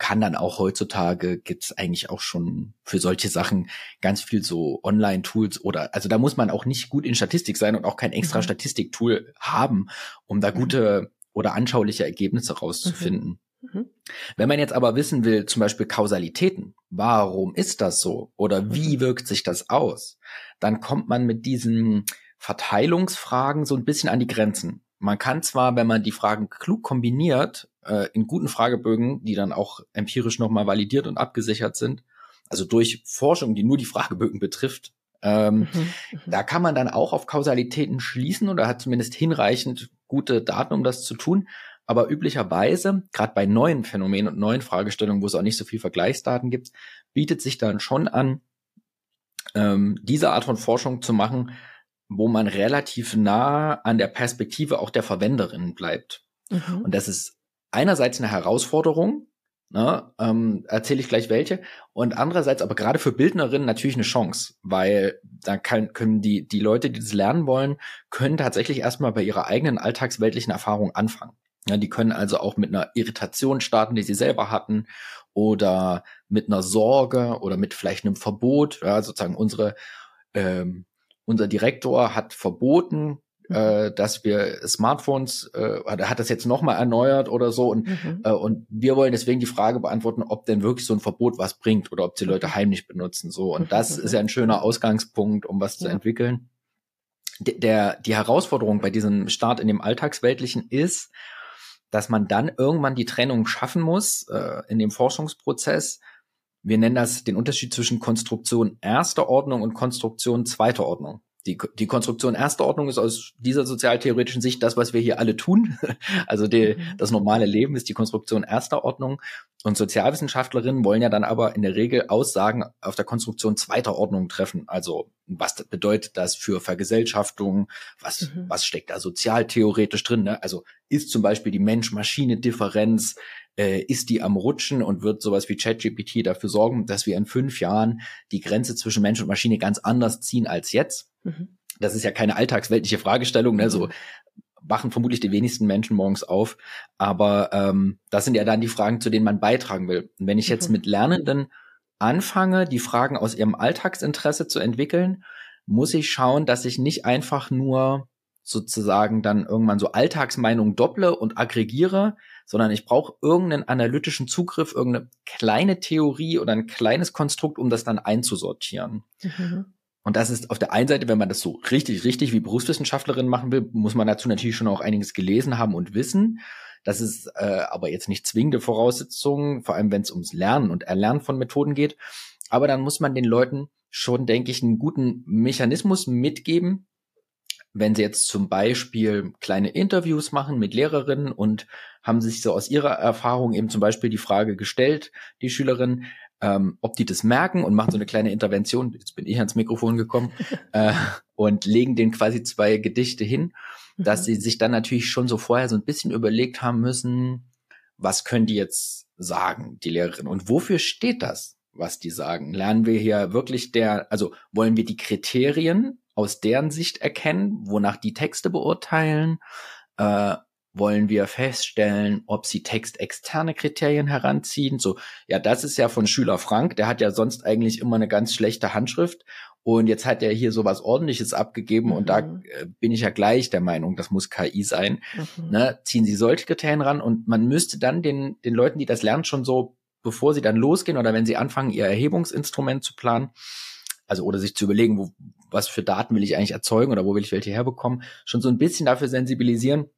kann dann auch heutzutage gibt's eigentlich auch schon für solche Sachen ganz viel so Online-Tools oder also da muss man auch nicht gut in Statistik sein und auch kein extra mhm. Statistik-Tool haben, um da mhm. gute oder anschauliche Ergebnisse rauszufinden. Mhm. mhm. Wenn man jetzt aber wissen will, zum Beispiel Kausalitäten, warum ist das so oder wie mhm. wirkt sich das aus, dann kommt man mit diesen Verteilungsfragen so ein bisschen an die Grenzen. Man kann zwar, wenn man die Fragen klug kombiniert, äh, in guten Fragebögen, die dann auch empirisch nochmal validiert und abgesichert sind, also durch Forschung, die nur die Fragebögen betrifft, ähm, mhm, mhm. da kann man dann auch auf Kausalitäten schließen oder hat zumindest hinreichend gute Daten, um das zu tun. Aber üblicherweise, gerade bei neuen Phänomenen und neuen Fragestellungen, wo es auch nicht so viel Vergleichsdaten gibt, bietet sich dann schon an, ähm, diese Art von Forschung zu machen, wo man relativ nah an der Perspektive auch der Verwenderin bleibt. Mhm. Und das ist einerseits eine Herausforderung, ne, ähm, erzähle ich gleich welche, und andererseits aber gerade für Bildnerinnen natürlich eine Chance, weil da kann, können die, die Leute, die das lernen wollen, können tatsächlich erstmal bei ihrer eigenen alltagsweltlichen Erfahrung anfangen. Ja, die können also auch mit einer Irritation starten, die sie selber hatten, oder mit einer Sorge oder mit vielleicht einem Verbot, ja, sozusagen unsere ähm, unser Direktor hat verboten, mhm. äh, dass wir Smartphones, äh, hat das jetzt nochmal erneuert oder so. Und, mhm. äh, und wir wollen deswegen die Frage beantworten, ob denn wirklich so ein Verbot was bringt oder ob die Leute mhm. heimlich benutzen. So. Und das mhm. ist ja ein schöner Ausgangspunkt, um was ja. zu entwickeln. Der, die Herausforderung bei diesem Start in dem Alltagsweltlichen ist, dass man dann irgendwann die Trennung schaffen muss äh, in dem Forschungsprozess wir nennen das den Unterschied zwischen Konstruktion erster Ordnung und Konstruktion zweiter Ordnung. Die, die Konstruktion erster Ordnung ist aus dieser sozialtheoretischen Sicht das, was wir hier alle tun. Also die, mhm. das normale Leben ist die Konstruktion erster Ordnung. Und Sozialwissenschaftlerinnen wollen ja dann aber in der Regel Aussagen auf der Konstruktion zweiter Ordnung treffen. Also was bedeutet das für Vergesellschaftung? Was, mhm. was steckt da sozialtheoretisch drin? Ne? Also ist zum Beispiel die Mensch-Maschine-Differenz äh, ist die am Rutschen und wird sowas wie ChatGPT dafür sorgen, dass wir in fünf Jahren die Grenze zwischen Mensch und Maschine ganz anders ziehen als jetzt. Mhm. Das ist ja keine alltagsweltliche Fragestellung, ne? so mhm. wachen vermutlich die wenigsten Menschen morgens auf. Aber ähm, das sind ja dann die Fragen, zu denen man beitragen will. Und wenn ich jetzt mhm. mit Lernenden anfange, die Fragen aus ihrem Alltagsinteresse zu entwickeln, muss ich schauen, dass ich nicht einfach nur sozusagen dann irgendwann so Alltagsmeinungen dopple und aggregiere, sondern ich brauche irgendeinen analytischen Zugriff, irgendeine kleine Theorie oder ein kleines Konstrukt, um das dann einzusortieren. Mhm. Und das ist auf der einen Seite, wenn man das so richtig, richtig wie Berufswissenschaftlerin machen will, muss man dazu natürlich schon auch einiges gelesen haben und wissen. Das ist äh, aber jetzt nicht zwingende Voraussetzung, vor allem wenn es ums Lernen und Erlernen von Methoden geht. Aber dann muss man den Leuten schon, denke ich, einen guten Mechanismus mitgeben, wenn sie jetzt zum Beispiel kleine Interviews machen mit Lehrerinnen und haben sich so aus ihrer Erfahrung eben zum Beispiel die Frage gestellt, die Schülerinnen, ähm, ob die das merken und machen so eine kleine Intervention, jetzt bin ich ans Mikrofon gekommen, äh, und legen denen quasi zwei Gedichte hin, dass mhm. sie sich dann natürlich schon so vorher so ein bisschen überlegt haben müssen, was können die jetzt sagen, die Lehrerin, und wofür steht das, was die sagen? Lernen wir hier wirklich der, also wollen wir die Kriterien aus deren Sicht erkennen, wonach die Texte beurteilen? äh, wollen wir feststellen, ob sie textexterne Kriterien heranziehen. So, ja, das ist ja von Schüler Frank, der hat ja sonst eigentlich immer eine ganz schlechte Handschrift und jetzt hat er hier so was ordentliches abgegeben mhm. und da mhm. äh, bin ich ja gleich der Meinung, das muss KI sein. Mhm. Ne? Ziehen Sie solche Kriterien ran und man müsste dann den, den Leuten, die das lernen, schon so, bevor sie dann losgehen oder wenn sie anfangen, ihr Erhebungsinstrument zu planen, also oder sich zu überlegen, wo, was für Daten will ich eigentlich erzeugen oder wo will ich welche herbekommen, schon so ein bisschen dafür sensibilisieren,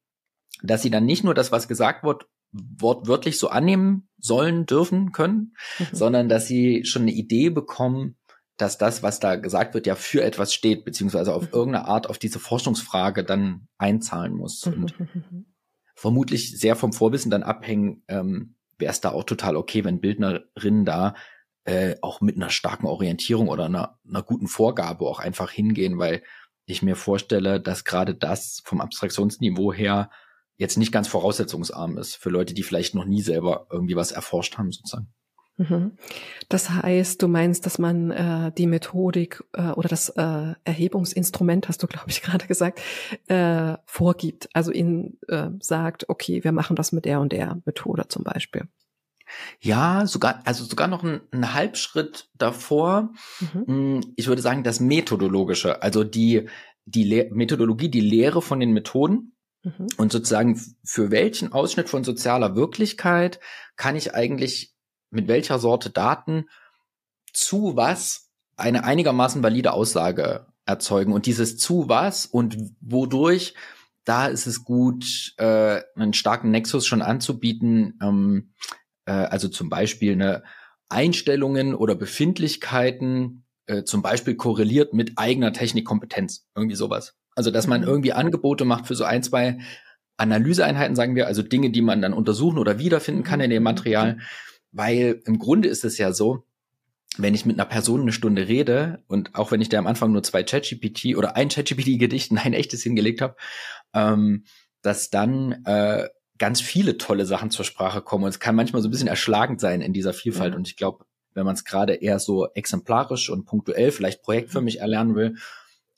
dass sie dann nicht nur das, was gesagt wird, wortwörtlich so annehmen sollen, dürfen, können, mhm. sondern dass sie schon eine Idee bekommen, dass das, was da gesagt wird, ja für etwas steht, beziehungsweise auf mhm. irgendeine Art auf diese Forschungsfrage dann einzahlen muss. Mhm. Und vermutlich sehr vom Vorwissen dann abhängen, ähm, wäre es da auch total okay, wenn Bildnerinnen da äh, auch mit einer starken Orientierung oder einer, einer guten Vorgabe auch einfach hingehen, weil ich mir vorstelle, dass gerade das vom Abstraktionsniveau her jetzt nicht ganz voraussetzungsarm ist für Leute, die vielleicht noch nie selber irgendwie was erforscht haben, sozusagen. Mhm. Das heißt, du meinst, dass man äh, die Methodik äh, oder das äh, Erhebungsinstrument, hast du, glaube ich, gerade gesagt, äh, vorgibt. Also ihnen äh, sagt, okay, wir machen das mit der und der Methode zum Beispiel. Ja, sogar, also sogar noch ein, ein Halbschritt davor. Mhm. Hm, ich würde sagen, das Methodologische, also die, die Le Methodologie, die Lehre von den Methoden mhm. und sozusagen für welchen Ausschnitt von sozialer Wirklichkeit kann ich eigentlich mit welcher Sorte Daten zu was eine einigermaßen valide Aussage erzeugen und dieses zu was und wodurch da ist es gut, äh, einen starken Nexus schon anzubieten, ähm, äh, also zum Beispiel eine Einstellungen oder Befindlichkeiten äh, zum Beispiel korreliert mit eigener Technikkompetenz, irgendwie sowas. Also dass man mhm. irgendwie Angebote macht für so ein, zwei Analyseeinheiten, sagen wir, also Dinge, die man dann untersuchen oder wiederfinden kann in dem mhm. Material, weil im Grunde ist es ja so, wenn ich mit einer Person eine Stunde rede und auch wenn ich da am Anfang nur zwei ChatGPT oder ein ChatGPT-Gedicht und ein echtes hingelegt habe, ähm, dass dann äh, ganz viele tolle Sachen zur Sprache kommen. Und es kann manchmal so ein bisschen erschlagend sein in dieser Vielfalt. Mhm. Und ich glaube, wenn man es gerade eher so exemplarisch und punktuell, vielleicht projektförmig erlernen will,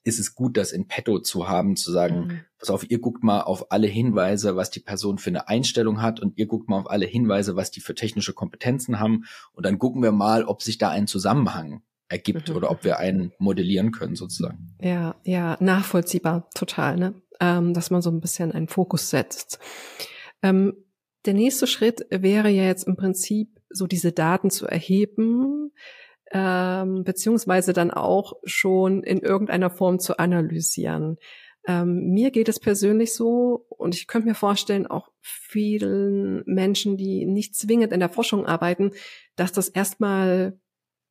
ist es gut, das in petto zu haben, zu sagen, mhm. pass auf, ihr guckt mal auf alle Hinweise, was die Person für eine Einstellung hat und ihr guckt mal auf alle Hinweise, was die für technische Kompetenzen haben und dann gucken wir mal, ob sich da ein Zusammenhang ergibt mhm. oder ob wir einen modellieren können sozusagen. Ja, ja, nachvollziehbar, total, ne? Ähm, dass man so ein bisschen einen Fokus setzt. Ähm, der nächste Schritt wäre ja jetzt im Prinzip so diese Daten zu erheben, ähm, beziehungsweise dann auch schon in irgendeiner Form zu analysieren. Ähm, mir geht es persönlich so, und ich könnte mir vorstellen, auch vielen Menschen, die nicht zwingend in der Forschung arbeiten, dass das erstmal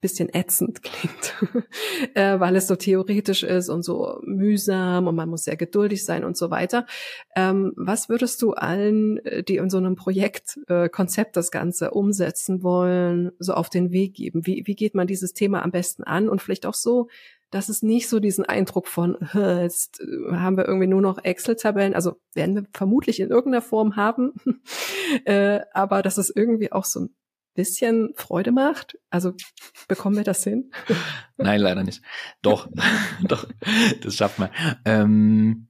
bisschen ätzend klingt, äh, weil es so theoretisch ist und so mühsam und man muss sehr geduldig sein und so weiter. Ähm, was würdest du allen, äh, die in so einem Projektkonzept äh, das Ganze umsetzen wollen, so auf den Weg geben? Wie, wie geht man dieses Thema am besten an und vielleicht auch so, dass es nicht so diesen Eindruck von, jetzt äh, haben wir irgendwie nur noch Excel-Tabellen, also werden wir vermutlich in irgendeiner Form haben, äh, aber dass es irgendwie auch so ein bisschen Freude macht? Also bekommen wir das hin? Nein, leider nicht. Doch, doch, das schafft man. Ähm,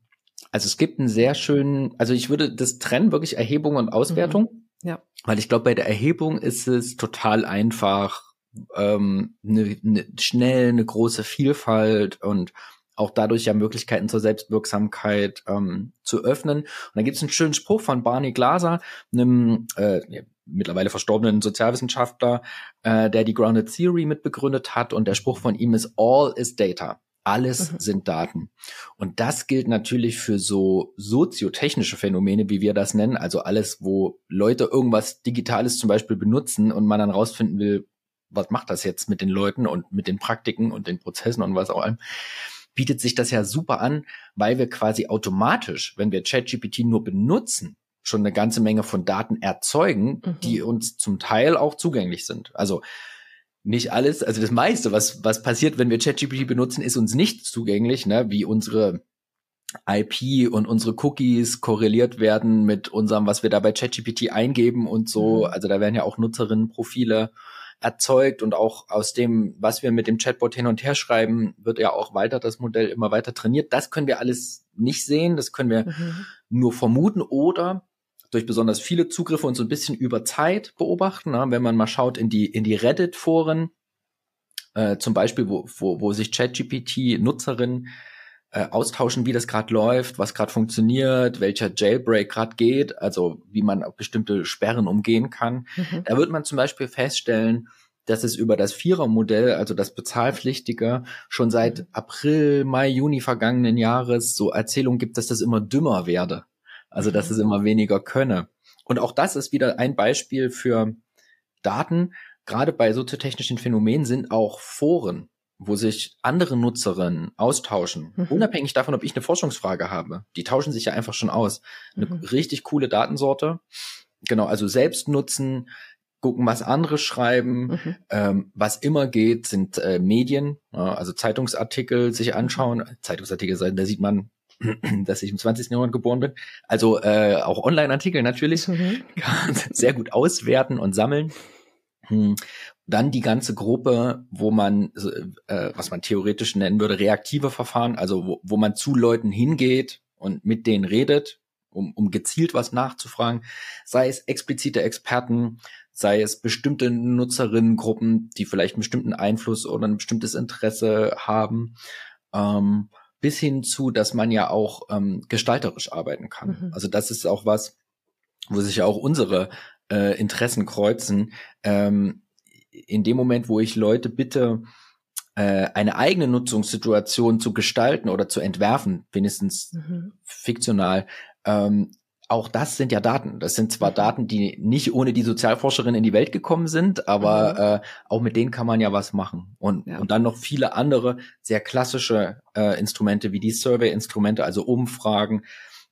also es gibt einen sehr schönen, also ich würde das trennen, wirklich Erhebung und Auswertung. Mhm. Ja. Weil ich glaube, bei der Erhebung ist es total einfach, ähm, ne, ne, schnell eine große Vielfalt und auch dadurch ja Möglichkeiten zur Selbstwirksamkeit ähm, zu öffnen. Und dann gibt es einen schönen Spruch von Barney Glaser, einem äh, mittlerweile verstorbenen Sozialwissenschaftler, äh, der die Grounded Theory mitbegründet hat. Und der Spruch von ihm ist, all is data. Alles mhm. sind Daten. Und das gilt natürlich für so soziotechnische Phänomene, wie wir das nennen. Also alles, wo Leute irgendwas Digitales zum Beispiel benutzen und man dann rausfinden will, was macht das jetzt mit den Leuten und mit den Praktiken und den Prozessen und was auch allem, bietet sich das ja super an, weil wir quasi automatisch, wenn wir ChatGPT nur benutzen, schon eine ganze Menge von Daten erzeugen, mhm. die uns zum Teil auch zugänglich sind. Also nicht alles, also das meiste, was, was passiert, wenn wir ChatGPT benutzen, ist uns nicht zugänglich, ne? wie unsere IP und unsere Cookies korreliert werden mit unserem, was wir da bei ChatGPT eingeben und so. Mhm. Also da werden ja auch Nutzerinnenprofile erzeugt und auch aus dem, was wir mit dem Chatbot hin und her schreiben, wird ja auch weiter das Modell immer weiter trainiert. Das können wir alles nicht sehen, das können wir mhm. nur vermuten oder durch besonders viele Zugriffe und so ein bisschen über Zeit beobachten. Ne? Wenn man mal schaut in die, in die Reddit-Foren, äh, zum Beispiel, wo, wo, wo sich ChatGPT-Nutzerinnen äh, austauschen, wie das gerade läuft, was gerade funktioniert, welcher Jailbreak gerade geht, also wie man bestimmte Sperren umgehen kann. Mhm. Da wird man zum Beispiel feststellen, dass es über das Vierer-Modell, also das bezahlpflichtige, schon seit mhm. April, Mai, Juni vergangenen Jahres so Erzählungen gibt, dass das immer dümmer werde. Also dass es mhm. immer weniger könne. Und auch das ist wieder ein Beispiel für Daten. Gerade bei soziotechnischen Phänomenen sind auch Foren, wo sich andere Nutzerinnen austauschen, mhm. unabhängig davon, ob ich eine Forschungsfrage habe. Die tauschen sich ja einfach schon aus. Eine mhm. richtig coole Datensorte. Genau, also selbst nutzen, gucken, was andere schreiben. Mhm. Ähm, was immer geht, sind äh, Medien, ja, also Zeitungsartikel sich anschauen. Zeitungsartikel, da sieht man, dass ich im 20. Jahrhundert geboren bin. Also äh, auch Online-Artikel natürlich. Mhm. Kann sehr gut auswerten und sammeln. Hm. Dann die ganze Gruppe, wo man, äh, was man theoretisch nennen würde, reaktive Verfahren, also wo, wo man zu Leuten hingeht und mit denen redet, um, um gezielt was nachzufragen, sei es explizite Experten, sei es bestimmte Nutzerinnengruppen, die vielleicht einen bestimmten Einfluss oder ein bestimmtes Interesse haben. Ähm, bis hin zu, dass man ja auch ähm, gestalterisch arbeiten kann. Mhm. Also das ist auch was, wo sich ja auch unsere äh, Interessen kreuzen. Ähm, in dem Moment, wo ich Leute bitte, äh, eine eigene Nutzungssituation zu gestalten oder zu entwerfen, wenigstens mhm. fiktional, ähm, auch das sind ja Daten. Das sind zwar mhm. Daten, die nicht ohne die Sozialforscherin in die Welt gekommen sind, aber mhm. äh, auch mit denen kann man ja was machen. Und, ja. und dann noch viele andere sehr klassische äh, Instrumente wie die Survey-Instrumente, also Umfragen,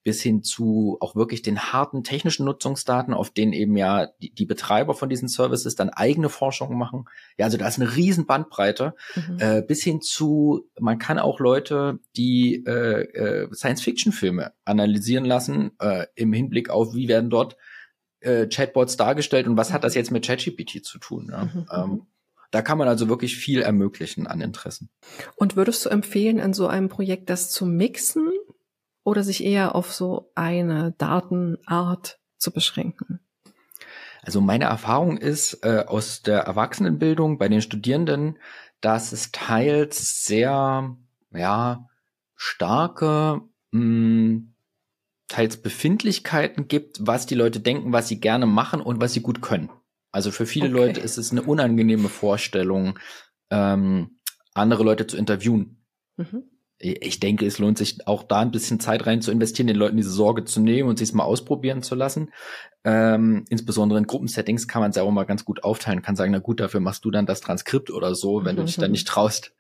bis hin zu auch wirklich den harten technischen Nutzungsdaten, auf denen eben ja die, die Betreiber von diesen Services dann eigene Forschungen machen. Ja, also da ist eine riesen Bandbreite, mhm. äh, bis hin zu, man kann auch Leute, die äh, äh, Science-Fiction-Filme analysieren lassen, äh, im Hinblick auf, wie werden dort äh, Chatbots dargestellt und was mhm. hat das jetzt mit ChatGPT zu tun. Ja? Mhm. Ähm, da kann man also wirklich viel ermöglichen an Interessen. Und würdest du empfehlen, in so einem Projekt das zu mixen? Oder sich eher auf so eine Datenart zu beschränken? Also meine Erfahrung ist äh, aus der Erwachsenenbildung bei den Studierenden, dass es teils sehr, ja, starke, mh, hm, teils Befindlichkeiten gibt, was die Leute denken, was sie gerne machen und was sie gut können. Also für viele okay. Leute ist es eine unangenehme Vorstellung, ähm, andere Leute zu interviewen. Mhm ich denke, es lohnt sich auch da ein bisschen Zeit rein zu investieren, den Leuten diese Sorge zu nehmen und sich es mal ausprobieren zu lassen. Ähm, insbesondere in Gruppensettings kann man es ja auch mal ganz gut aufteilen, kann sagen, na gut, dafür machst du dann das Transkript oder so, wenn mhm. du dich dann mhm. nicht traust,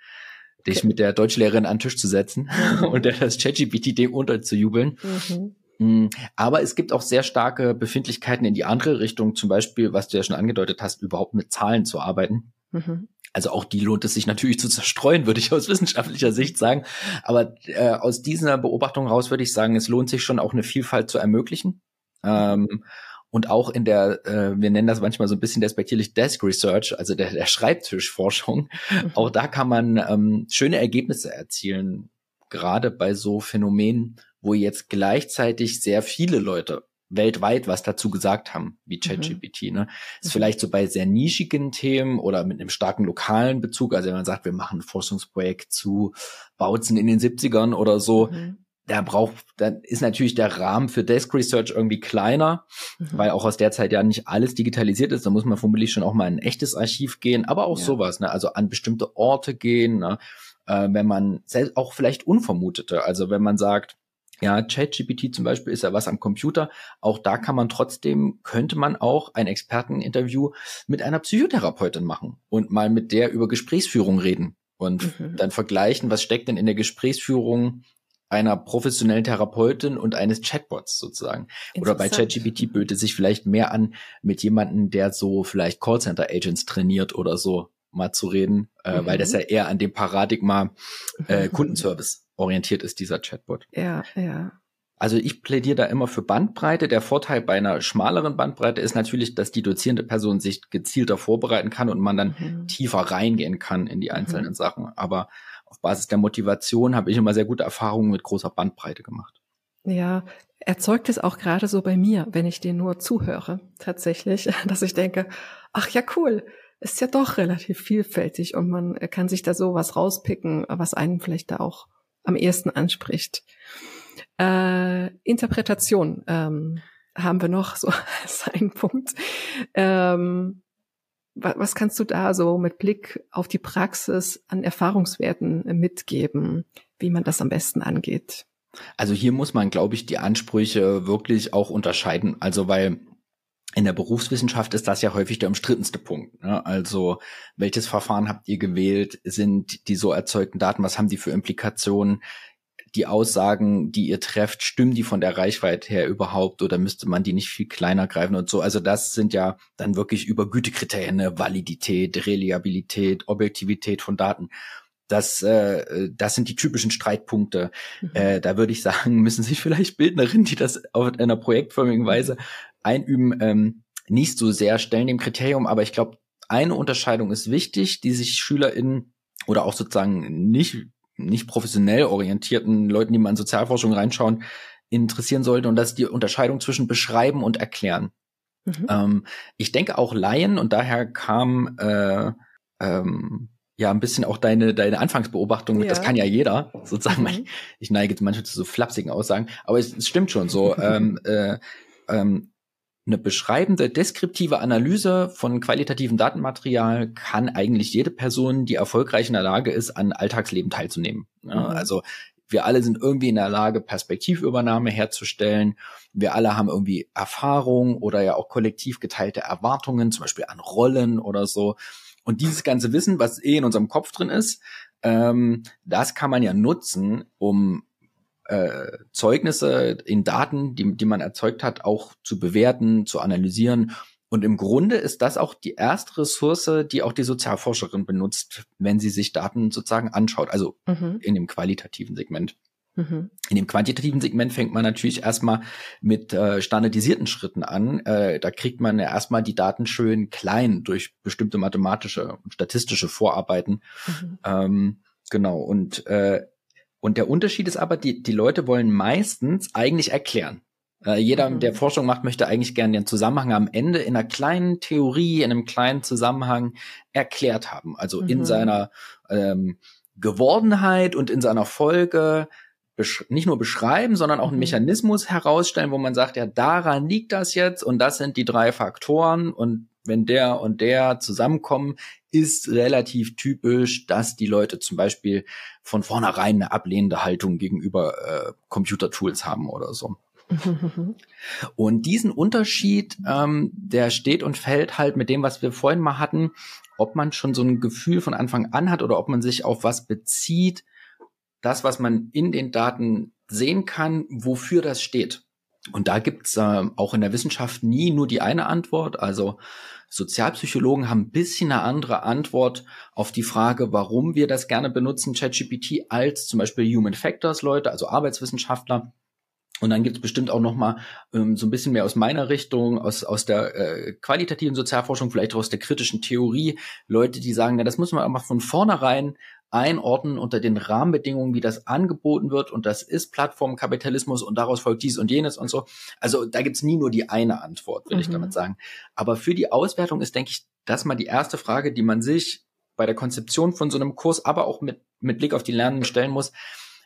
dich okay. mit der Deutschlehrerin an den Tisch zu setzen mhm. und der das ChatGPT dem unterzujubeln. Mhm. Mm, aber es gibt auch sehr starke Befindlichkeiten in die andere Richtung, zum Beispiel, was du ja schon angedeutet hast, überhaupt mit Zahlen zu arbeiten. Mhm. Also auch die lohnt es sich natürlich zu zerstreuen, würde ich aus wissenschaftlicher Sicht sagen. Aber äh, aus dieser Beobachtung raus würde ich sagen, es lohnt sich schon auch eine Vielfalt zu ermöglichen. Ähm, und auch in der, äh, wir nennen das manchmal so ein bisschen despektierlich Desk Research, also der, der Schreibtischforschung. Mhm. Auch da kann man ähm, schöne Ergebnisse erzielen, gerade bei so Phänomenen, wo jetzt gleichzeitig sehr viele Leute weltweit was dazu gesagt haben, wie. ChatGPT. Mhm. Ne? Ist mhm. vielleicht so bei sehr nischigen Themen oder mit einem starken lokalen Bezug. Also wenn man sagt, wir machen ein Forschungsprojekt zu Bautzen in den 70ern oder so, mhm. da braucht, dann ist natürlich der Rahmen für Desk Research irgendwie kleiner, mhm. weil auch aus der Zeit ja nicht alles digitalisiert ist. Da muss man vermutlich schon auch mal in ein echtes Archiv gehen, aber auch ja. sowas, ne? also an bestimmte Orte gehen, ne? äh, wenn man selbst auch vielleicht unvermutete, also wenn man sagt, ja, ChatGPT zum Beispiel ist ja was am Computer. Auch da kann man trotzdem, könnte man auch ein Experteninterview mit einer Psychotherapeutin machen und mal mit der über Gesprächsführung reden und mhm. dann vergleichen, was steckt denn in der Gesprächsführung einer professionellen Therapeutin und eines Chatbots sozusagen. Oder bei ChatGPT böte sich vielleicht mehr an, mit jemandem, der so vielleicht Callcenter-Agents trainiert oder so mal zu reden, äh, weil das mhm. ja eher an dem Paradigma äh, Kundenservice orientiert ist dieser Chatbot. Ja, ja. Also ich plädiere da immer für Bandbreite. Der Vorteil bei einer schmaleren Bandbreite ist natürlich, dass die dozierende Person sich gezielter vorbereiten kann und man dann mhm. tiefer reingehen kann in die einzelnen mhm. Sachen. Aber auf Basis der Motivation habe ich immer sehr gute Erfahrungen mit großer Bandbreite gemacht. Ja, erzeugt es auch gerade so bei mir, wenn ich dir nur zuhöre, tatsächlich, dass ich denke, ach ja, cool, ist ja doch relativ vielfältig und man kann sich da so was rauspicken, was einen vielleicht da auch am ehesten anspricht. Äh, Interpretation ähm, haben wir noch so als einen Punkt. Ähm, was, was kannst du da so mit Blick auf die Praxis an Erfahrungswerten mitgeben, wie man das am besten angeht? Also hier muss man, glaube ich, die Ansprüche wirklich auch unterscheiden. Also weil in der Berufswissenschaft ist das ja häufig der umstrittenste Punkt. Ne? Also welches Verfahren habt ihr gewählt? Sind die so erzeugten Daten, was haben die für Implikationen? Die Aussagen, die ihr trefft, stimmen die von der Reichweite her überhaupt oder müsste man die nicht viel kleiner greifen und so? Also das sind ja dann wirklich über Gütekriterien, ne? Validität, Reliabilität, Objektivität von Daten. Das, äh, das sind die typischen Streitpunkte. Mhm. Äh, da würde ich sagen, müssen sich vielleicht Bildnerinnen, die das auf einer projektförmigen Weise einüben, ähm, nicht so sehr stellen dem Kriterium. Aber ich glaube, eine Unterscheidung ist wichtig, die sich SchülerInnen oder auch sozusagen nicht, nicht professionell orientierten Leuten, die mal in Sozialforschung reinschauen, interessieren sollten. Und das ist die Unterscheidung zwischen beschreiben und erklären. Mhm. Ähm, ich denke auch Laien, und daher kam äh, ähm, ja ein bisschen auch deine deine Anfangsbeobachtung mit, ja. das kann ja jeder, sozusagen. Mhm. Ich neige manchmal zu so flapsigen Aussagen, aber es, es stimmt schon so. ähm, äh, ähm, eine beschreibende, deskriptive Analyse von qualitativen Datenmaterial kann eigentlich jede Person, die erfolgreich in der Lage ist, an Alltagsleben teilzunehmen. Ja, mhm. Also wir alle sind irgendwie in der Lage, Perspektivübernahme herzustellen. Wir alle haben irgendwie Erfahrung oder ja auch kollektiv geteilte Erwartungen, zum Beispiel an Rollen oder so. Und dieses ganze Wissen, was eh in unserem Kopf drin ist, ähm, das kann man ja nutzen, um äh, Zeugnisse in Daten, die, die man erzeugt hat, auch zu bewerten, zu analysieren. Und im Grunde ist das auch die erste Ressource, die auch die Sozialforscherin benutzt, wenn sie sich Daten sozusagen anschaut, also mhm. in dem qualitativen Segment. Mhm. In dem quantitativen Segment fängt man natürlich erstmal mit äh, standardisierten Schritten an. Äh, da kriegt man ja erstmal die Daten schön klein durch bestimmte mathematische und statistische Vorarbeiten. Mhm. Ähm, genau. Und, äh, und der Unterschied ist aber, die, die Leute wollen meistens eigentlich erklären. Äh, jeder, mhm. der Forschung macht, möchte eigentlich gerne den Zusammenhang am Ende in einer kleinen Theorie, in einem kleinen Zusammenhang erklärt haben. Also in mhm. seiner ähm, Gewordenheit und in seiner Folge nicht nur beschreiben, sondern auch einen mhm. Mechanismus herausstellen, wo man sagt, ja, daran liegt das jetzt und das sind die drei Faktoren und wenn der und der zusammenkommen, ist relativ typisch, dass die Leute zum Beispiel von vornherein eine ablehnende Haltung gegenüber äh, Computertools haben oder so. Und diesen Unterschied, ähm, der steht und fällt halt mit dem, was wir vorhin mal hatten, ob man schon so ein Gefühl von Anfang an hat oder ob man sich auf was bezieht, das, was man in den Daten sehen kann, wofür das steht. Und da gibt's äh, auch in der Wissenschaft nie nur die eine Antwort. Also Sozialpsychologen haben ein bisschen eine andere Antwort auf die Frage, warum wir das gerne benutzen, ChatGPT, als zum Beispiel Human Factors Leute, also Arbeitswissenschaftler. Und dann gibt es bestimmt auch noch mal ähm, so ein bisschen mehr aus meiner Richtung, aus, aus der äh, qualitativen Sozialforschung, vielleicht auch aus der kritischen Theorie, Leute, die sagen, na, das muss man einfach von vornherein einordnen unter den Rahmenbedingungen, wie das angeboten wird. Und das ist Plattformkapitalismus und daraus folgt dies und jenes und so. Also da gibt's nie nur die eine Antwort, will mhm. ich damit sagen. Aber für die Auswertung ist, denke ich, das mal die erste Frage, die man sich bei der Konzeption von so einem Kurs, aber auch mit, mit Blick auf die Lernenden stellen muss.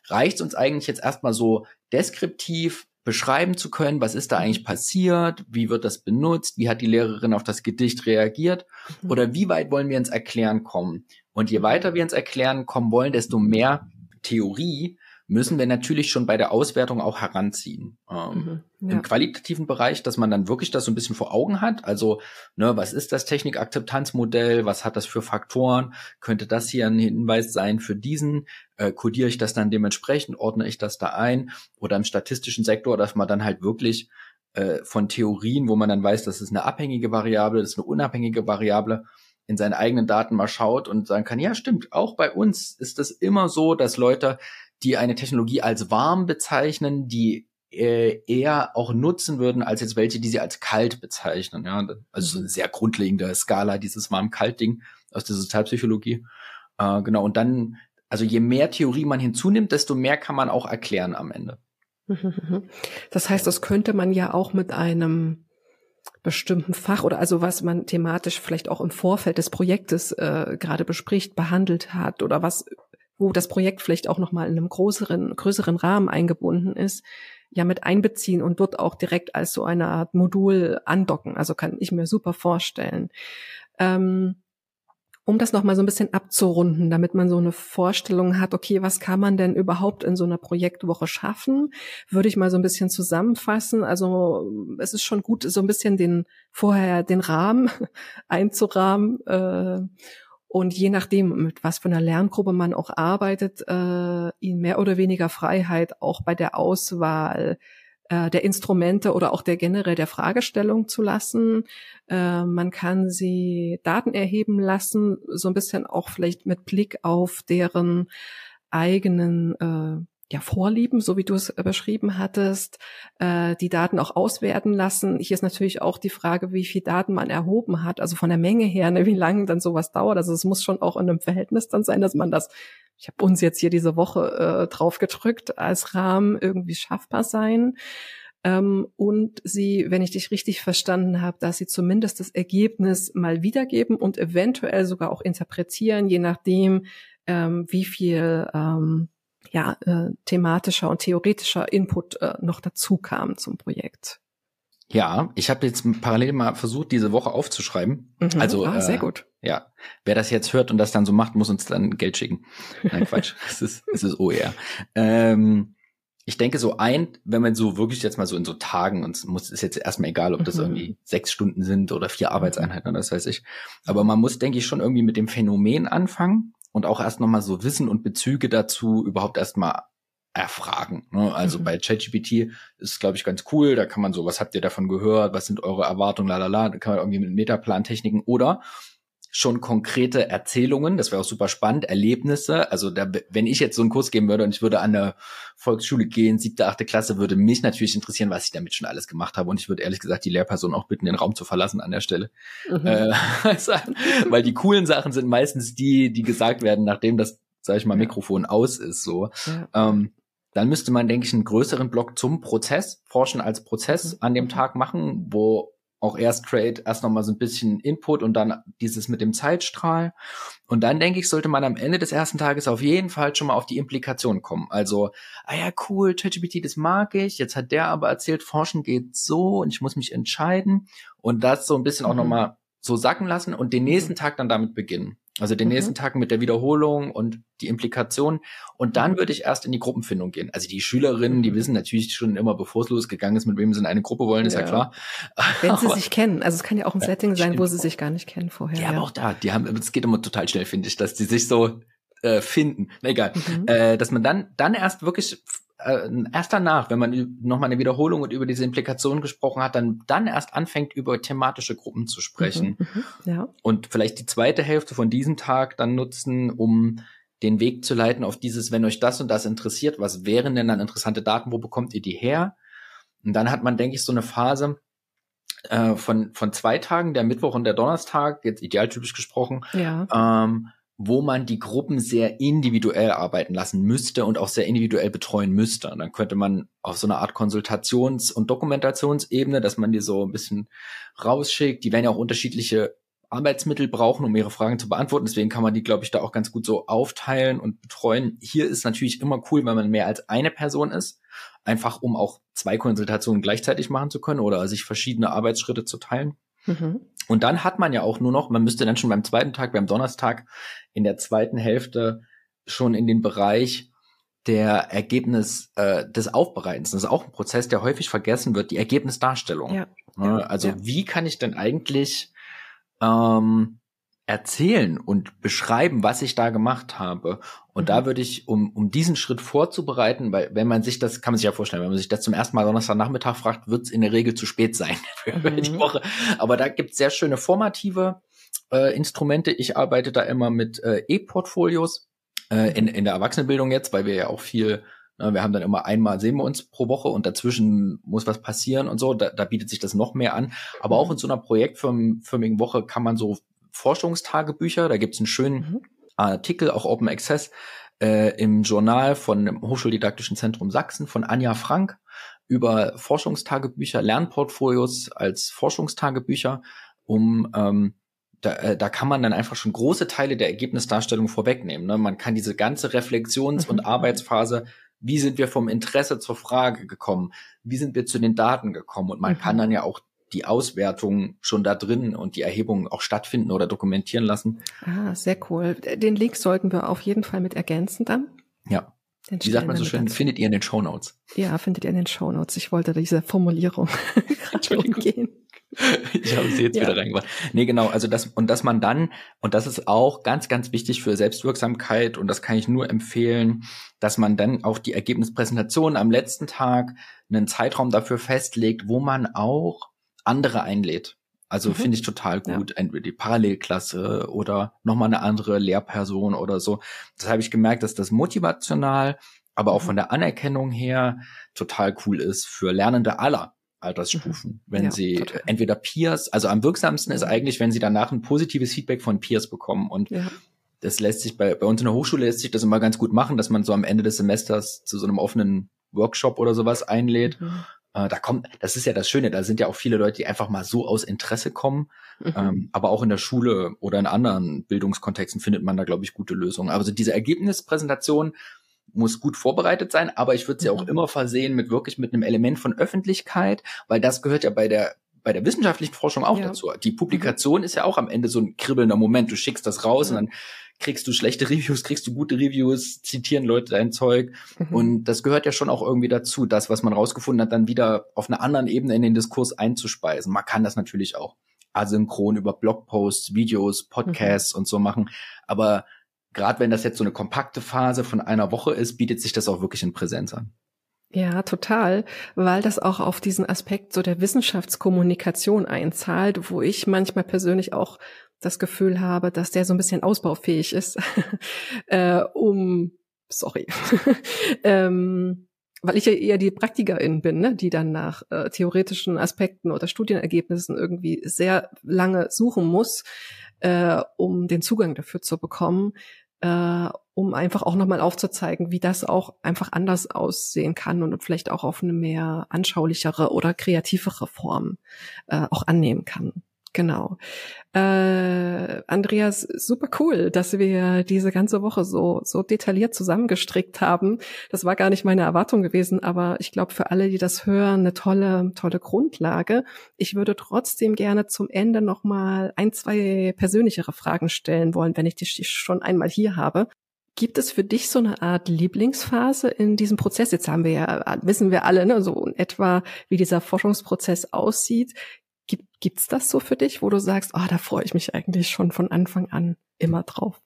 Reicht uns eigentlich jetzt erstmal so deskriptiv beschreiben zu können, was ist da eigentlich passiert, wie wird das benutzt, wie hat die Lehrerin auf das Gedicht reagiert mhm. oder wie weit wollen wir ins Erklären kommen. Und je weiter wir ins Erklären kommen wollen, desto mehr Theorie müssen wir natürlich schon bei der Auswertung auch heranziehen. Ähm, mhm, ja. Im qualitativen Bereich, dass man dann wirklich das so ein bisschen vor Augen hat. Also, ne, was ist das Technikakzeptanzmodell? Was hat das für Faktoren? Könnte das hier ein Hinweis sein für diesen? Äh, kodiere ich das dann dementsprechend? Ordne ich das da ein? Oder im statistischen Sektor, dass man dann halt wirklich äh, von Theorien, wo man dann weiß, das ist eine abhängige Variable, das ist eine unabhängige Variable, in seinen eigenen Daten mal schaut und sagen kann, ja, stimmt, auch bei uns ist es immer so, dass Leute die eine Technologie als warm bezeichnen, die äh, eher auch nutzen würden, als jetzt welche, die sie als kalt bezeichnen. Ja, also so eine sehr grundlegende Skala, dieses warm-kalt-Ding aus der Sozialpsychologie. Äh, genau, und dann, also je mehr Theorie man hinzunimmt, desto mehr kann man auch erklären am Ende. Das heißt, das könnte man ja auch mit einem bestimmten Fach oder also was man thematisch vielleicht auch im Vorfeld des Projektes äh, gerade bespricht, behandelt hat oder was, wo das Projekt vielleicht auch nochmal in einem größeren, größeren Rahmen eingebunden ist, ja mit einbeziehen und dort auch direkt als so eine Art Modul andocken. Also kann ich mir super vorstellen. Ähm, um das nochmal so ein bisschen abzurunden, damit man so eine Vorstellung hat, okay, was kann man denn überhaupt in so einer Projektwoche schaffen, würde ich mal so ein bisschen zusammenfassen. Also es ist schon gut, so ein bisschen den vorher den Rahmen einzurahmen. Äh, und je nachdem, mit was für einer Lerngruppe man auch arbeitet, äh, ihnen mehr oder weniger Freiheit auch bei der Auswahl äh, der Instrumente oder auch der generell der Fragestellung zu lassen. Äh, man kann sie Daten erheben lassen, so ein bisschen auch vielleicht mit Blick auf deren eigenen äh, ja, Vorlieben, so wie du es beschrieben hattest, äh, die Daten auch auswerten lassen. Hier ist natürlich auch die Frage, wie viel Daten man erhoben hat, also von der Menge her, ne, wie lange dann sowas dauert. Also es muss schon auch in einem Verhältnis dann sein, dass man das, ich habe uns jetzt hier diese Woche äh, drauf gedrückt, als Rahmen irgendwie schaffbar sein. Ähm, und sie, wenn ich dich richtig verstanden habe, dass sie zumindest das Ergebnis mal wiedergeben und eventuell sogar auch interpretieren, je nachdem, ähm, wie viel ähm, ja, äh, thematischer und theoretischer Input äh, noch dazu kam zum Projekt. Ja, ich habe jetzt parallel mal versucht, diese Woche aufzuschreiben. Mhm, also ah, sehr äh, gut. Ja, wer das jetzt hört und das dann so macht, muss uns dann Geld schicken. Nein, Quatsch, es ist es ist OER. Ähm, ich denke so ein, wenn man so wirklich jetzt mal so in so Tagen und muss ist jetzt erstmal egal, ob das mhm. irgendwie sechs Stunden sind oder vier Arbeitseinheiten oder das weiß ich. Aber man muss, denke ich, schon irgendwie mit dem Phänomen anfangen und auch erst nochmal so Wissen und Bezüge dazu überhaupt erstmal erfragen. Ne? Also mhm. bei ChatGPT ist, glaube ich, ganz cool. Da kann man so, was habt ihr davon gehört? Was sind eure Erwartungen? Lalala. Da kann man irgendwie mit Metaplantechniken oder schon konkrete Erzählungen, das wäre auch super spannend, Erlebnisse. Also da, wenn ich jetzt so einen Kurs geben würde und ich würde an eine Volksschule gehen, siebte, achte Klasse, würde mich natürlich interessieren, was ich damit schon alles gemacht habe. Und ich würde ehrlich gesagt die Lehrperson auch bitten, den Raum zu verlassen an der Stelle. Mhm. Äh, also, weil die coolen Sachen sind meistens die, die gesagt werden, nachdem das, sag ich mal, Mikrofon aus ist. So. Ja. Ähm, dann müsste man, denke ich, einen größeren Block zum Prozess, Forschen als Prozess mhm. an dem Tag machen, wo auch erst Trade, erst nochmal so ein bisschen Input und dann dieses mit dem Zeitstrahl. Und dann denke ich, sollte man am Ende des ersten Tages auf jeden Fall schon mal auf die Implikation kommen. Also, ah ja, cool, ChatGPT, das mag ich. Jetzt hat der aber erzählt, Forschen geht so und ich muss mich entscheiden. Und das so ein bisschen mhm. auch nochmal so sacken lassen und den nächsten mhm. Tag dann damit beginnen. Also den mhm. nächsten Tag mit der Wiederholung und die Implikation. Und dann mhm. würde ich erst in die Gruppenfindung gehen. Also die Schülerinnen, die mhm. wissen natürlich schon immer, bevor es losgegangen ist, mit wem sie in eine Gruppe wollen, ist ja, ja klar. Wenn sie sich kennen. Also es kann ja auch ein ja, Setting sein, wo sie sich gar nicht kennen vorher. Ja, aber auch da, die haben, es geht immer total schnell, finde ich, dass die sich so äh, finden. Na egal. Mhm. Äh, dass man dann, dann erst wirklich äh, erst danach, wenn man nochmal eine Wiederholung und über diese Implikationen gesprochen hat, dann, dann erst anfängt, über thematische Gruppen zu sprechen. Mhm, mhm, ja. Und vielleicht die zweite Hälfte von diesem Tag dann nutzen, um den Weg zu leiten auf dieses, wenn euch das und das interessiert, was wären denn dann interessante Daten, wo bekommt ihr die her? Und dann hat man, denke ich, so eine Phase äh, von, von zwei Tagen, der Mittwoch und der Donnerstag, jetzt idealtypisch gesprochen, ja. ähm, wo man die Gruppen sehr individuell arbeiten lassen müsste und auch sehr individuell betreuen müsste. Und dann könnte man auf so eine Art Konsultations- und Dokumentationsebene, dass man die so ein bisschen rausschickt. Die werden ja auch unterschiedliche Arbeitsmittel brauchen, um ihre Fragen zu beantworten. Deswegen kann man die, glaube ich, da auch ganz gut so aufteilen und betreuen. Hier ist natürlich immer cool, wenn man mehr als eine Person ist. Einfach um auch zwei Konsultationen gleichzeitig machen zu können oder sich verschiedene Arbeitsschritte zu teilen. Mhm. Und dann hat man ja auch nur noch, man müsste dann schon beim zweiten Tag, beim Donnerstag, in der zweiten Hälfte schon in den Bereich der Ergebnis äh, des Aufbereitens. Das ist auch ein Prozess, der häufig vergessen wird, die Ergebnisdarstellung. Ja, ja, also ja. wie kann ich denn eigentlich ähm, erzählen und beschreiben, was ich da gemacht habe. Und mhm. da würde ich, um, um diesen Schritt vorzubereiten, weil wenn man sich das, kann man sich ja vorstellen, wenn man sich das zum ersten Mal Donnerstagnachmittag fragt, wird es in der Regel zu spät sein für mhm. die Woche. Aber da gibt es sehr schöne formative äh, Instrumente. Ich arbeite da immer mit äh, E-Portfolios äh, in, in der Erwachsenenbildung jetzt, weil wir ja auch viel ne, wir haben dann immer einmal sehen wir uns pro Woche und dazwischen muss was passieren und so. Da, da bietet sich das noch mehr an. Aber auch mhm. in so einer projektförmigen Woche kann man so Forschungstagebücher. Da gibt es einen schönen mhm. Artikel, auch Open Access, äh, im Journal von dem Hochschuldidaktischen Zentrum Sachsen von Anja Frank über Forschungstagebücher, Lernportfolios als Forschungstagebücher, um ähm, da, äh, da kann man dann einfach schon große Teile der Ergebnisdarstellung vorwegnehmen. Ne? Man kann diese ganze Reflexions- und mhm. Arbeitsphase, wie sind wir vom Interesse zur Frage gekommen, wie sind wir zu den Daten gekommen und man mhm. kann dann ja auch die Auswertung schon da drin und die Erhebungen auch stattfinden oder dokumentieren lassen. Ah, sehr cool. Den Link sollten wir auf jeden Fall mit ergänzen dann. Ja. Wie sagt man so schön, dazu. findet ihr in den Show Notes. Ja, findet ihr in den Show Notes. Ich wollte diese Formulierung gerade umgehen. ich habe sie jetzt ja. wieder reingebracht. Nee, genau, also das, und dass man dann, und das ist auch ganz, ganz wichtig für Selbstwirksamkeit, und das kann ich nur empfehlen, dass man dann auch die Ergebnispräsentation am letzten Tag einen Zeitraum dafür festlegt, wo man auch andere einlädt. Also mhm. finde ich total gut, ja. entweder die Parallelklasse oder nochmal eine andere Lehrperson oder so. Das habe ich gemerkt, dass das motivational, aber auch mhm. von der Anerkennung her total cool ist für Lernende aller Altersstufen. Mhm. Wenn ja, sie total. entweder Peers, also am wirksamsten ist eigentlich, wenn sie danach ein positives Feedback von Peers bekommen und ja. Das lässt sich bei, bei uns in der Hochschule lässt sich das immer ganz gut machen, dass man so am Ende des Semesters zu so einem offenen Workshop oder sowas einlädt. Mhm. Äh, da kommt, das ist ja das Schöne, da sind ja auch viele Leute, die einfach mal so aus Interesse kommen. Mhm. Ähm, aber auch in der Schule oder in anderen Bildungskontexten findet man da, glaube ich, gute Lösungen. Also diese Ergebnispräsentation muss gut vorbereitet sein, aber ich würde sie mhm. auch immer versehen mit wirklich mit einem Element von Öffentlichkeit, weil das gehört ja bei der bei der wissenschaftlichen Forschung auch ja. dazu. Die Publikation mhm. ist ja auch am Ende so ein kribbelnder Moment. Du schickst das raus ja. und dann kriegst du schlechte Reviews, kriegst du gute Reviews, zitieren Leute dein Zeug. Mhm. Und das gehört ja schon auch irgendwie dazu, das, was man rausgefunden hat, dann wieder auf einer anderen Ebene in den Diskurs einzuspeisen. Man kann das natürlich auch asynchron über Blogposts, Videos, Podcasts mhm. und so machen. Aber gerade wenn das jetzt so eine kompakte Phase von einer Woche ist, bietet sich das auch wirklich in Präsenz an. Ja, total, weil das auch auf diesen Aspekt so der Wissenschaftskommunikation einzahlt, wo ich manchmal persönlich auch das Gefühl habe, dass der so ein bisschen ausbaufähig ist, äh, um, sorry, ähm, weil ich ja eher die Praktikerin bin, ne, die dann nach äh, theoretischen Aspekten oder Studienergebnissen irgendwie sehr lange suchen muss, äh, um den Zugang dafür zu bekommen, äh, um einfach auch nochmal aufzuzeigen, wie das auch einfach anders aussehen kann und vielleicht auch auf eine mehr anschaulichere oder kreativere Form äh, auch annehmen kann. Genau. Äh, Andreas, super cool, dass wir diese ganze Woche so, so detailliert zusammengestrickt haben. Das war gar nicht meine Erwartung gewesen, aber ich glaube für alle, die das hören, eine tolle, tolle Grundlage. Ich würde trotzdem gerne zum Ende nochmal ein, zwei persönlichere Fragen stellen wollen, wenn ich dich schon einmal hier habe. Gibt es für dich so eine Art Lieblingsphase in diesem Prozess? Jetzt haben wir ja, wissen wir alle, ne, so in etwa, wie dieser Forschungsprozess aussieht. Gibt, gibt's das so für dich, wo du sagst, ah, oh, da freue ich mich eigentlich schon von Anfang an immer drauf?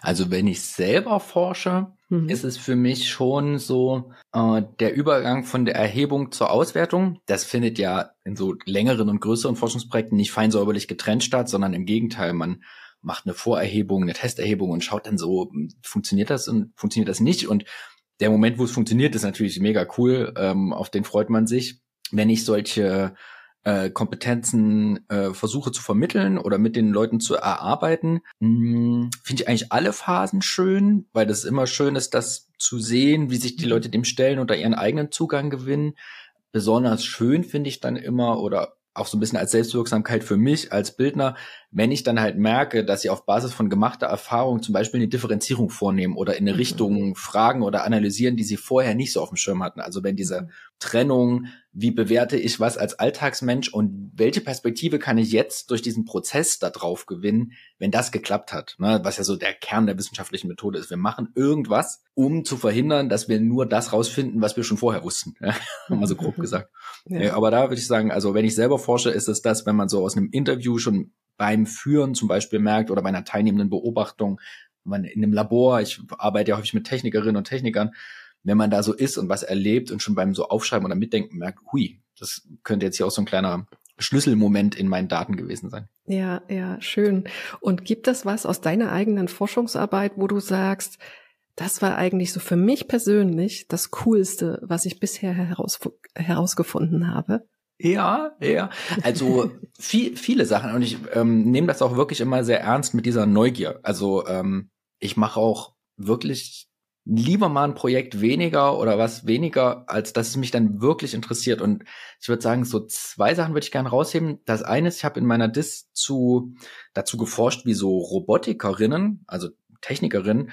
Also wenn ich selber forsche, mhm. ist es für mich schon so äh, der Übergang von der Erhebung zur Auswertung. Das findet ja in so längeren und größeren Forschungsprojekten nicht fein säuberlich getrennt statt, sondern im Gegenteil, man macht eine Vorerhebung, eine Testerhebung und schaut dann so, funktioniert das und funktioniert das nicht. Und der Moment, wo es funktioniert, ist natürlich mega cool. Ähm, auf den freut man sich. Wenn ich solche äh, Kompetenzen äh, versuche zu vermitteln oder mit den Leuten zu erarbeiten, hm, finde ich eigentlich alle Phasen schön, weil das immer schön ist, das zu sehen, wie sich die Leute dem stellen oder ihren eigenen Zugang gewinnen. Besonders schön finde ich dann immer oder auch so ein bisschen als Selbstwirksamkeit für mich als Bildner, wenn ich dann halt merke, dass sie auf Basis von gemachter Erfahrung zum Beispiel eine Differenzierung vornehmen oder in eine mhm. Richtung fragen oder analysieren, die sie vorher nicht so auf dem Schirm hatten. Also wenn diese mhm. Trennung wie bewerte ich was als Alltagsmensch und welche Perspektive kann ich jetzt durch diesen Prozess da drauf gewinnen, wenn das geklappt hat, ne? was ja so der Kern der wissenschaftlichen Methode ist. Wir machen irgendwas, um zu verhindern, dass wir nur das rausfinden, was wir schon vorher wussten, ja? mal so grob gesagt. Ja. Aber da würde ich sagen, also wenn ich selber forsche, ist es das, wenn man so aus einem Interview schon beim Führen zum Beispiel merkt oder bei einer teilnehmenden Beobachtung, man in einem Labor, ich arbeite ja häufig mit Technikerinnen und Technikern, wenn man da so ist und was erlebt und schon beim so Aufschreiben oder Mitdenken merkt, hui, das könnte jetzt hier auch so ein kleiner Schlüsselmoment in meinen Daten gewesen sein. Ja, ja, schön. Und gibt es was aus deiner eigenen Forschungsarbeit, wo du sagst, das war eigentlich so für mich persönlich das Coolste, was ich bisher heraus, herausgefunden habe? Ja, ja. Also viel, viele Sachen. Und ich ähm, nehme das auch wirklich immer sehr ernst mit dieser Neugier. Also ähm, ich mache auch wirklich lieber mal ein Projekt weniger oder was weniger, als dass es mich dann wirklich interessiert. Und ich würde sagen, so zwei Sachen würde ich gerne rausheben. Das eine ist, ich habe in meiner Dis zu dazu geforscht, wie so Robotikerinnen, also Technikerinnen,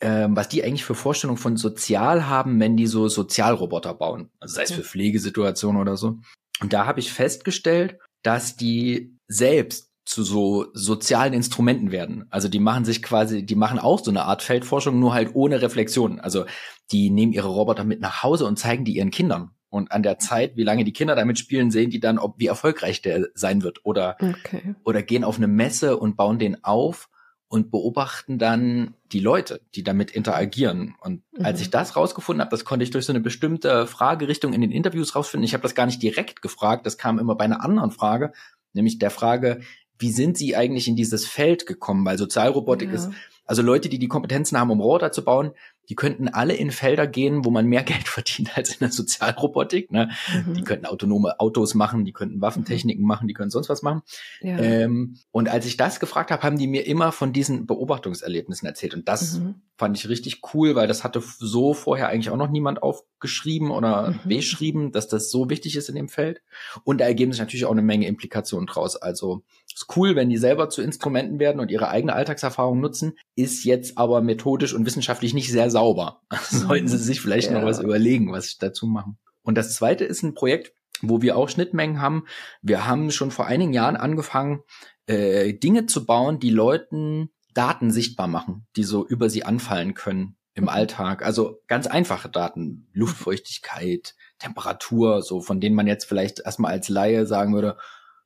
ähm, was die eigentlich für Vorstellungen von sozial haben, wenn die so Sozialroboter bauen. Also sei es für Pflegesituationen oder so. Und da habe ich festgestellt, dass die selbst zu so sozialen Instrumenten werden. Also die machen sich quasi, die machen auch so eine Art Feldforschung, nur halt ohne Reflexion. Also die nehmen ihre Roboter mit nach Hause und zeigen die ihren Kindern. Und an der Zeit, wie lange die Kinder damit spielen, sehen die dann, ob wie erfolgreich der sein wird. Oder, okay. oder gehen auf eine Messe und bauen den auf und beobachten dann die Leute, die damit interagieren. Und mhm. als ich das rausgefunden habe, das konnte ich durch so eine bestimmte Fragerichtung in den Interviews rausfinden. Ich habe das gar nicht direkt gefragt, das kam immer bei einer anderen Frage, nämlich der Frage, wie sind sie eigentlich in dieses Feld gekommen? Weil Sozialrobotik ja. ist, also Leute, die die Kompetenzen haben, um Roboter zu bauen, die könnten alle in Felder gehen, wo man mehr Geld verdient als in der Sozialrobotik. Ne? Mhm. Die könnten autonome Autos machen, die könnten Waffentechniken mhm. machen, die können sonst was machen. Ja. Ähm, und als ich das gefragt habe, haben die mir immer von diesen Beobachtungserlebnissen erzählt. Und das mhm. fand ich richtig cool, weil das hatte so vorher eigentlich auch noch niemand aufgeschrieben oder mhm. beschrieben, dass das so wichtig ist in dem Feld. Und da ergeben sich natürlich auch eine Menge Implikationen draus. Also ist cool, wenn die selber zu Instrumenten werden und ihre eigene Alltagserfahrung nutzen, ist jetzt aber methodisch und wissenschaftlich nicht sehr sauber. Sollten Sie sich vielleicht ja. noch was überlegen, was Sie dazu machen. Und das zweite ist ein Projekt, wo wir auch Schnittmengen haben. Wir haben schon vor einigen Jahren angefangen, äh, Dinge zu bauen, die Leuten Daten sichtbar machen, die so über sie anfallen können im mhm. Alltag. Also ganz einfache Daten, Luftfeuchtigkeit, Temperatur, so von denen man jetzt vielleicht erstmal als Laie sagen würde,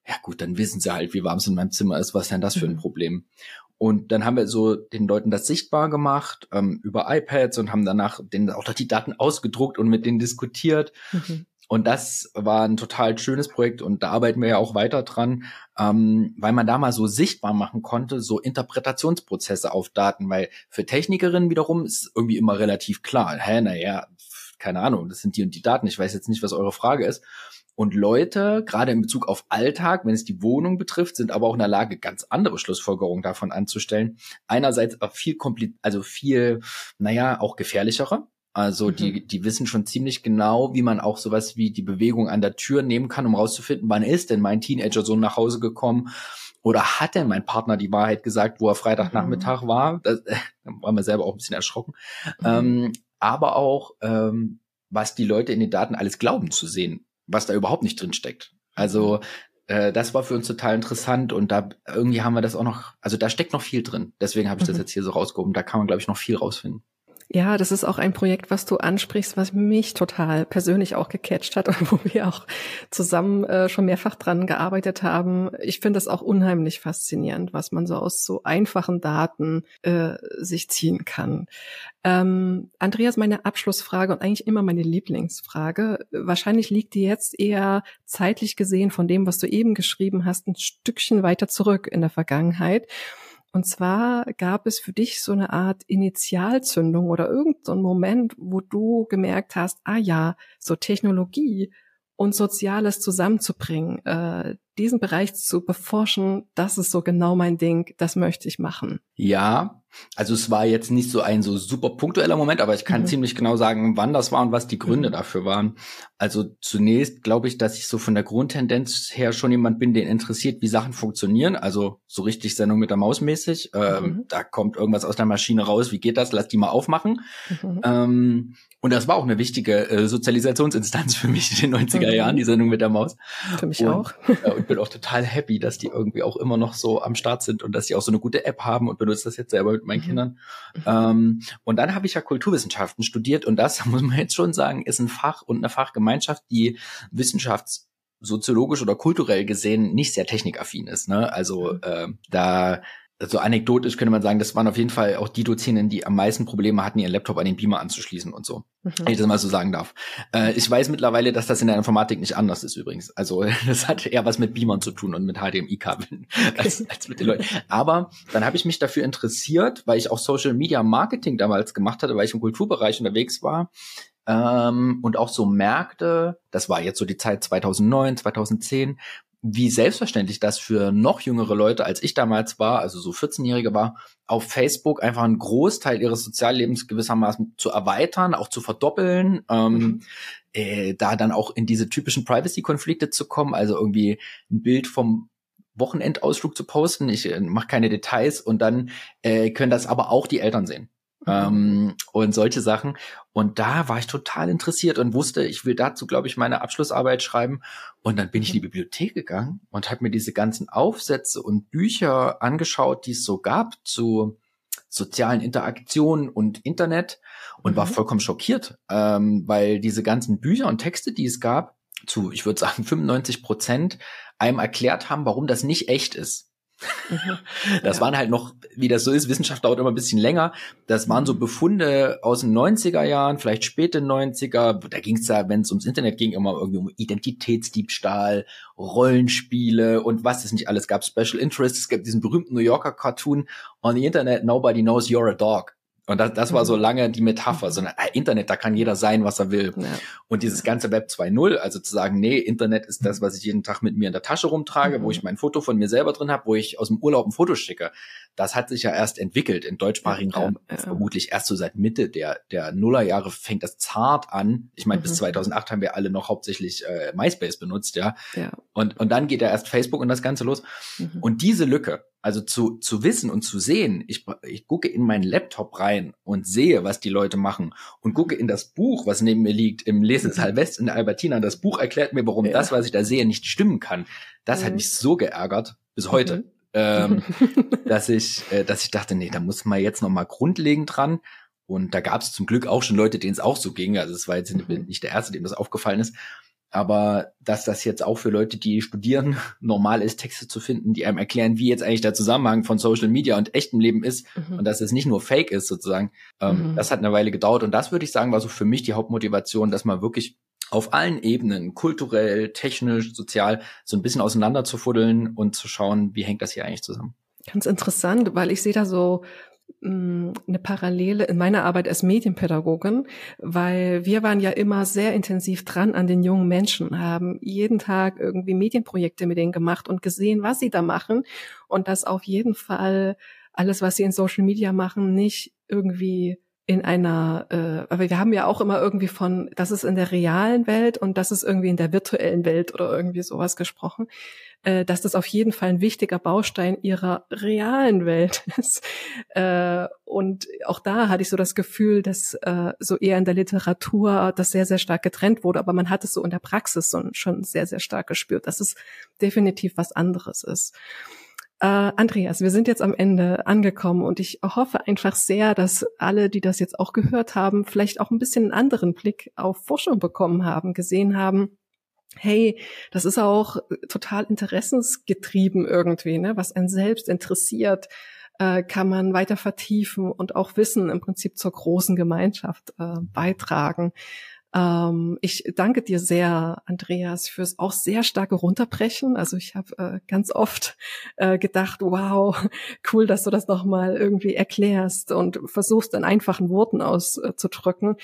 ja gut, dann wissen sie halt, wie warm es in meinem Zimmer ist, was ist denn das für ein mhm. Problem? Und dann haben wir so den Leuten das sichtbar gemacht ähm, über iPads und haben danach denen auch die Daten ausgedruckt und mit denen diskutiert. Mhm. Und das war ein total schönes Projekt und da arbeiten wir ja auch weiter dran, ähm, weil man da mal so sichtbar machen konnte, so Interpretationsprozesse auf Daten, weil für Technikerinnen wiederum ist irgendwie immer relativ klar, hä, naja, keine Ahnung, das sind die und die Daten, ich weiß jetzt nicht, was eure Frage ist. Und Leute, gerade in Bezug auf Alltag, wenn es die Wohnung betrifft, sind aber auch in der Lage, ganz andere Schlussfolgerungen davon anzustellen. Einerseits auch viel kompliziert, also viel, naja, auch gefährlichere. Also mhm. die, die wissen schon ziemlich genau, wie man auch sowas wie die Bewegung an der Tür nehmen kann, um rauszufinden, wann ist denn mein Teenager-Sohn nach Hause gekommen oder hat denn mein Partner die Wahrheit gesagt, wo er Freitagnachmittag mhm. war? Das, äh, da waren wir selber auch ein bisschen erschrocken. Mhm. Ähm, aber auch, ähm, was die Leute in den Daten alles glauben zu sehen was da überhaupt nicht drin steckt. Also äh, das war für uns total interessant und da irgendwie haben wir das auch noch, also da steckt noch viel drin. Deswegen habe ich mhm. das jetzt hier so rausgehoben. Da kann man, glaube ich, noch viel rausfinden. Ja, das ist auch ein Projekt, was du ansprichst, was mich total persönlich auch gecatcht hat und wo wir auch zusammen äh, schon mehrfach dran gearbeitet haben. Ich finde das auch unheimlich faszinierend, was man so aus so einfachen Daten äh, sich ziehen kann. Ähm, Andreas, meine Abschlussfrage und eigentlich immer meine Lieblingsfrage. Wahrscheinlich liegt die jetzt eher zeitlich gesehen von dem, was du eben geschrieben hast, ein Stückchen weiter zurück in der Vergangenheit. Und zwar gab es für dich so eine Art Initialzündung oder irgendein so Moment, wo du gemerkt hast, ah ja, so Technologie und Soziales zusammenzubringen, äh, diesen Bereich zu beforschen, das ist so genau mein Ding, das möchte ich machen. Ja, also es war jetzt nicht so ein so super punktueller Moment, aber ich kann mhm. ziemlich genau sagen, wann das war und was die Gründe mhm. dafür waren. Also zunächst glaube ich, dass ich so von der Grundtendenz her schon jemand bin, den interessiert, wie Sachen funktionieren. Also so richtig Sendung mit der Maus mäßig. Ähm, mhm. Da kommt irgendwas aus der Maschine raus. Wie geht das? Lass die mal aufmachen. Mhm. Ähm, und das war auch eine wichtige äh, Sozialisationsinstanz für mich in den 90er mhm. Jahren, die Sendung mit der Maus. Für mich und, auch. äh, und bin auch total happy, dass die irgendwie auch immer noch so am Start sind und dass sie auch so eine gute App haben und benutze das jetzt selber mit meinen mhm. Kindern. Mhm. Ähm, und dann habe ich ja Kulturwissenschaften studiert und das, muss man jetzt schon sagen, ist ein Fach und eine Fachgemeinschaft, die wissenschaftssoziologisch oder kulturell gesehen nicht sehr technikaffin ist. Ne? Also mhm. äh, da so anekdotisch könnte man sagen, das waren auf jeden Fall auch die Dozenten, die am meisten Probleme hatten, ihren Laptop an den Beamer anzuschließen und so. Mhm. Wenn ich das mal so sagen darf. Äh, ich weiß mittlerweile, dass das in der Informatik nicht anders ist übrigens. Also das hat eher was mit Beamern zu tun und mit HDMI-Kabeln okay. als, als mit den Leuten. Aber dann habe ich mich dafür interessiert, weil ich auch Social Media Marketing damals gemacht hatte, weil ich im Kulturbereich unterwegs war, ähm, und auch so merkte, das war jetzt so die Zeit 2009, 2010, wie selbstverständlich das für noch jüngere Leute, als ich damals war, also so 14-Jährige war, auf Facebook einfach einen Großteil ihres Soziallebens gewissermaßen zu erweitern, auch zu verdoppeln, ähm, mhm. äh, da dann auch in diese typischen Privacy-Konflikte zu kommen, also irgendwie ein Bild vom Wochenendausflug zu posten. Ich äh, mache keine Details und dann äh, können das aber auch die Eltern sehen. Mhm. Ähm, und solche Sachen. Und da war ich total interessiert und wusste, ich will dazu, glaube ich, meine Abschlussarbeit schreiben. Und dann bin ich in die mhm. Bibliothek gegangen und habe mir diese ganzen Aufsätze und Bücher angeschaut, die es so gab zu sozialen Interaktionen und Internet und mhm. war vollkommen schockiert, ähm, weil diese ganzen Bücher und Texte, die es gab, zu, ich würde sagen, 95 Prozent einem erklärt haben, warum das nicht echt ist. Das waren halt noch, wie das so ist, Wissenschaft dauert immer ein bisschen länger. Das waren so Befunde aus den 90er Jahren, vielleicht späte 90er. Da ging es ja, wenn es ums Internet ging, immer irgendwie um Identitätsdiebstahl, Rollenspiele und was es nicht alles gab, Special Interests. Es gab diesen berühmten New Yorker Cartoon On the Internet, Nobody Knows You're a Dog. Und das, das war so mhm. lange die Metapher, sondern äh, Internet, da kann jeder sein, was er will. Ja. Und dieses ganze Web 2.0, also zu sagen, nee, Internet ist das, was ich jeden Tag mit mir in der Tasche rumtrage, mhm. wo ich mein Foto von mir selber drin habe, wo ich aus dem Urlaub ein Foto schicke. Das hat sich ja erst entwickelt im deutschsprachigen ja, Raum, ja, vermutlich erst so seit Mitte der, der Nullerjahre fängt das zart an. Ich meine, mhm. bis 2008 haben wir alle noch hauptsächlich äh, MySpace benutzt, ja. ja. Und, und dann geht ja erst Facebook und das Ganze los. Mhm. Und diese Lücke, also zu, zu wissen und zu sehen, ich, ich gucke in meinen Laptop rein und sehe, was die Leute machen und gucke in das Buch, was neben mir liegt, im Lesesaal West in der Albertina. Das Buch erklärt mir, warum ja. das, was ich da sehe, nicht stimmen kann. Das mhm. hat mich so geärgert bis heute, mhm. ähm, dass ich, äh, dass ich dachte, nee, da muss man jetzt noch mal grundlegend dran. Und da gab es zum Glück auch schon Leute, denen es auch so ging. Also es war jetzt mhm. nicht der erste, dem das aufgefallen ist. Aber dass das jetzt auch für Leute, die studieren, normal ist, Texte zu finden, die einem erklären, wie jetzt eigentlich der Zusammenhang von Social Media und echtem Leben ist mhm. und dass es nicht nur Fake ist sozusagen, ähm, mhm. das hat eine Weile gedauert. Und das würde ich sagen, war so für mich die Hauptmotivation, dass man wirklich auf allen Ebenen, kulturell, technisch, sozial, so ein bisschen auseinander zu fuddeln und zu schauen, wie hängt das hier eigentlich zusammen. Ganz interessant, weil ich sehe da so eine Parallele in meiner Arbeit als Medienpädagogin, weil wir waren ja immer sehr intensiv dran an den jungen Menschen, haben jeden Tag irgendwie Medienprojekte mit denen gemacht und gesehen, was sie da machen und dass auf jeden Fall alles, was sie in Social Media machen, nicht irgendwie in einer, äh, aber wir haben ja auch immer irgendwie von, das ist in der realen Welt und das ist irgendwie in der virtuellen Welt oder irgendwie sowas gesprochen äh, dass das auf jeden Fall ein wichtiger Baustein ihrer realen Welt ist. Äh, und auch da hatte ich so das Gefühl, dass äh, so eher in der Literatur das sehr, sehr stark getrennt wurde, aber man hat es so in der Praxis schon sehr, sehr stark gespürt, dass es definitiv was anderes ist. Uh, Andreas, wir sind jetzt am Ende angekommen und ich hoffe einfach sehr, dass alle, die das jetzt auch gehört haben, vielleicht auch ein bisschen einen anderen Blick auf Forschung bekommen haben, gesehen haben, hey, das ist auch total interessensgetrieben irgendwie, ne? was einen selbst interessiert, äh, kann man weiter vertiefen und auch Wissen im Prinzip zur großen Gemeinschaft äh, beitragen. Ähm, ich danke dir sehr, Andreas, fürs auch sehr starke Runterbrechen. Also ich habe äh, ganz oft äh, gedacht, wow, cool, dass du das nochmal irgendwie erklärst und versuchst in einfachen Worten auszudrücken.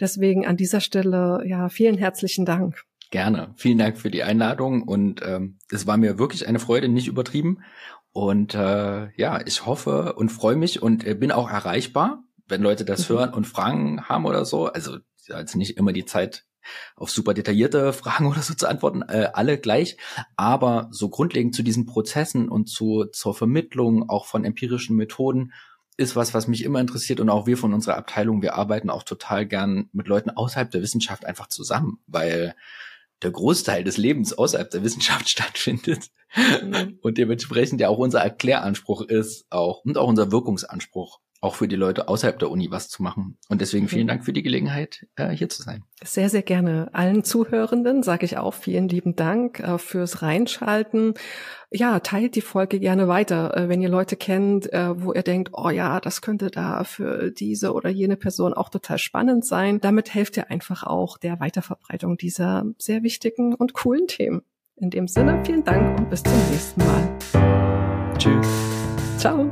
Deswegen an dieser Stelle, ja, vielen herzlichen Dank. Gerne. Vielen Dank für die Einladung und ähm, es war mir wirklich eine Freude, nicht übertrieben. Und äh, ja, ich hoffe und freue mich und äh, bin auch erreichbar, wenn Leute das mhm. hören und Fragen haben oder so. Also jetzt nicht immer die Zeit, auf super detaillierte Fragen oder so zu antworten, äh, alle gleich. Aber so grundlegend zu diesen Prozessen und zu zur Vermittlung auch von empirischen Methoden ist was, was mich immer interessiert und auch wir von unserer Abteilung, wir arbeiten auch total gern mit Leuten außerhalb der Wissenschaft einfach zusammen, weil der Großteil des Lebens außerhalb der Wissenschaft stattfindet mhm. und dementsprechend ja auch unser Erkläranspruch ist auch und auch unser Wirkungsanspruch auch für die Leute außerhalb der Uni was zu machen. Und deswegen vielen Dank für die Gelegenheit, äh, hier zu sein. Sehr, sehr gerne. Allen Zuhörenden sage ich auch vielen lieben Dank äh, fürs Reinschalten. Ja, teilt die Folge gerne weiter, äh, wenn ihr Leute kennt, wo ihr denkt, oh ja, das könnte da für diese oder jene Person auch total spannend sein. Damit helft ihr einfach auch der Weiterverbreitung dieser sehr wichtigen und coolen Themen. In dem Sinne, vielen Dank und bis zum nächsten Mal. Tschüss. Ciao.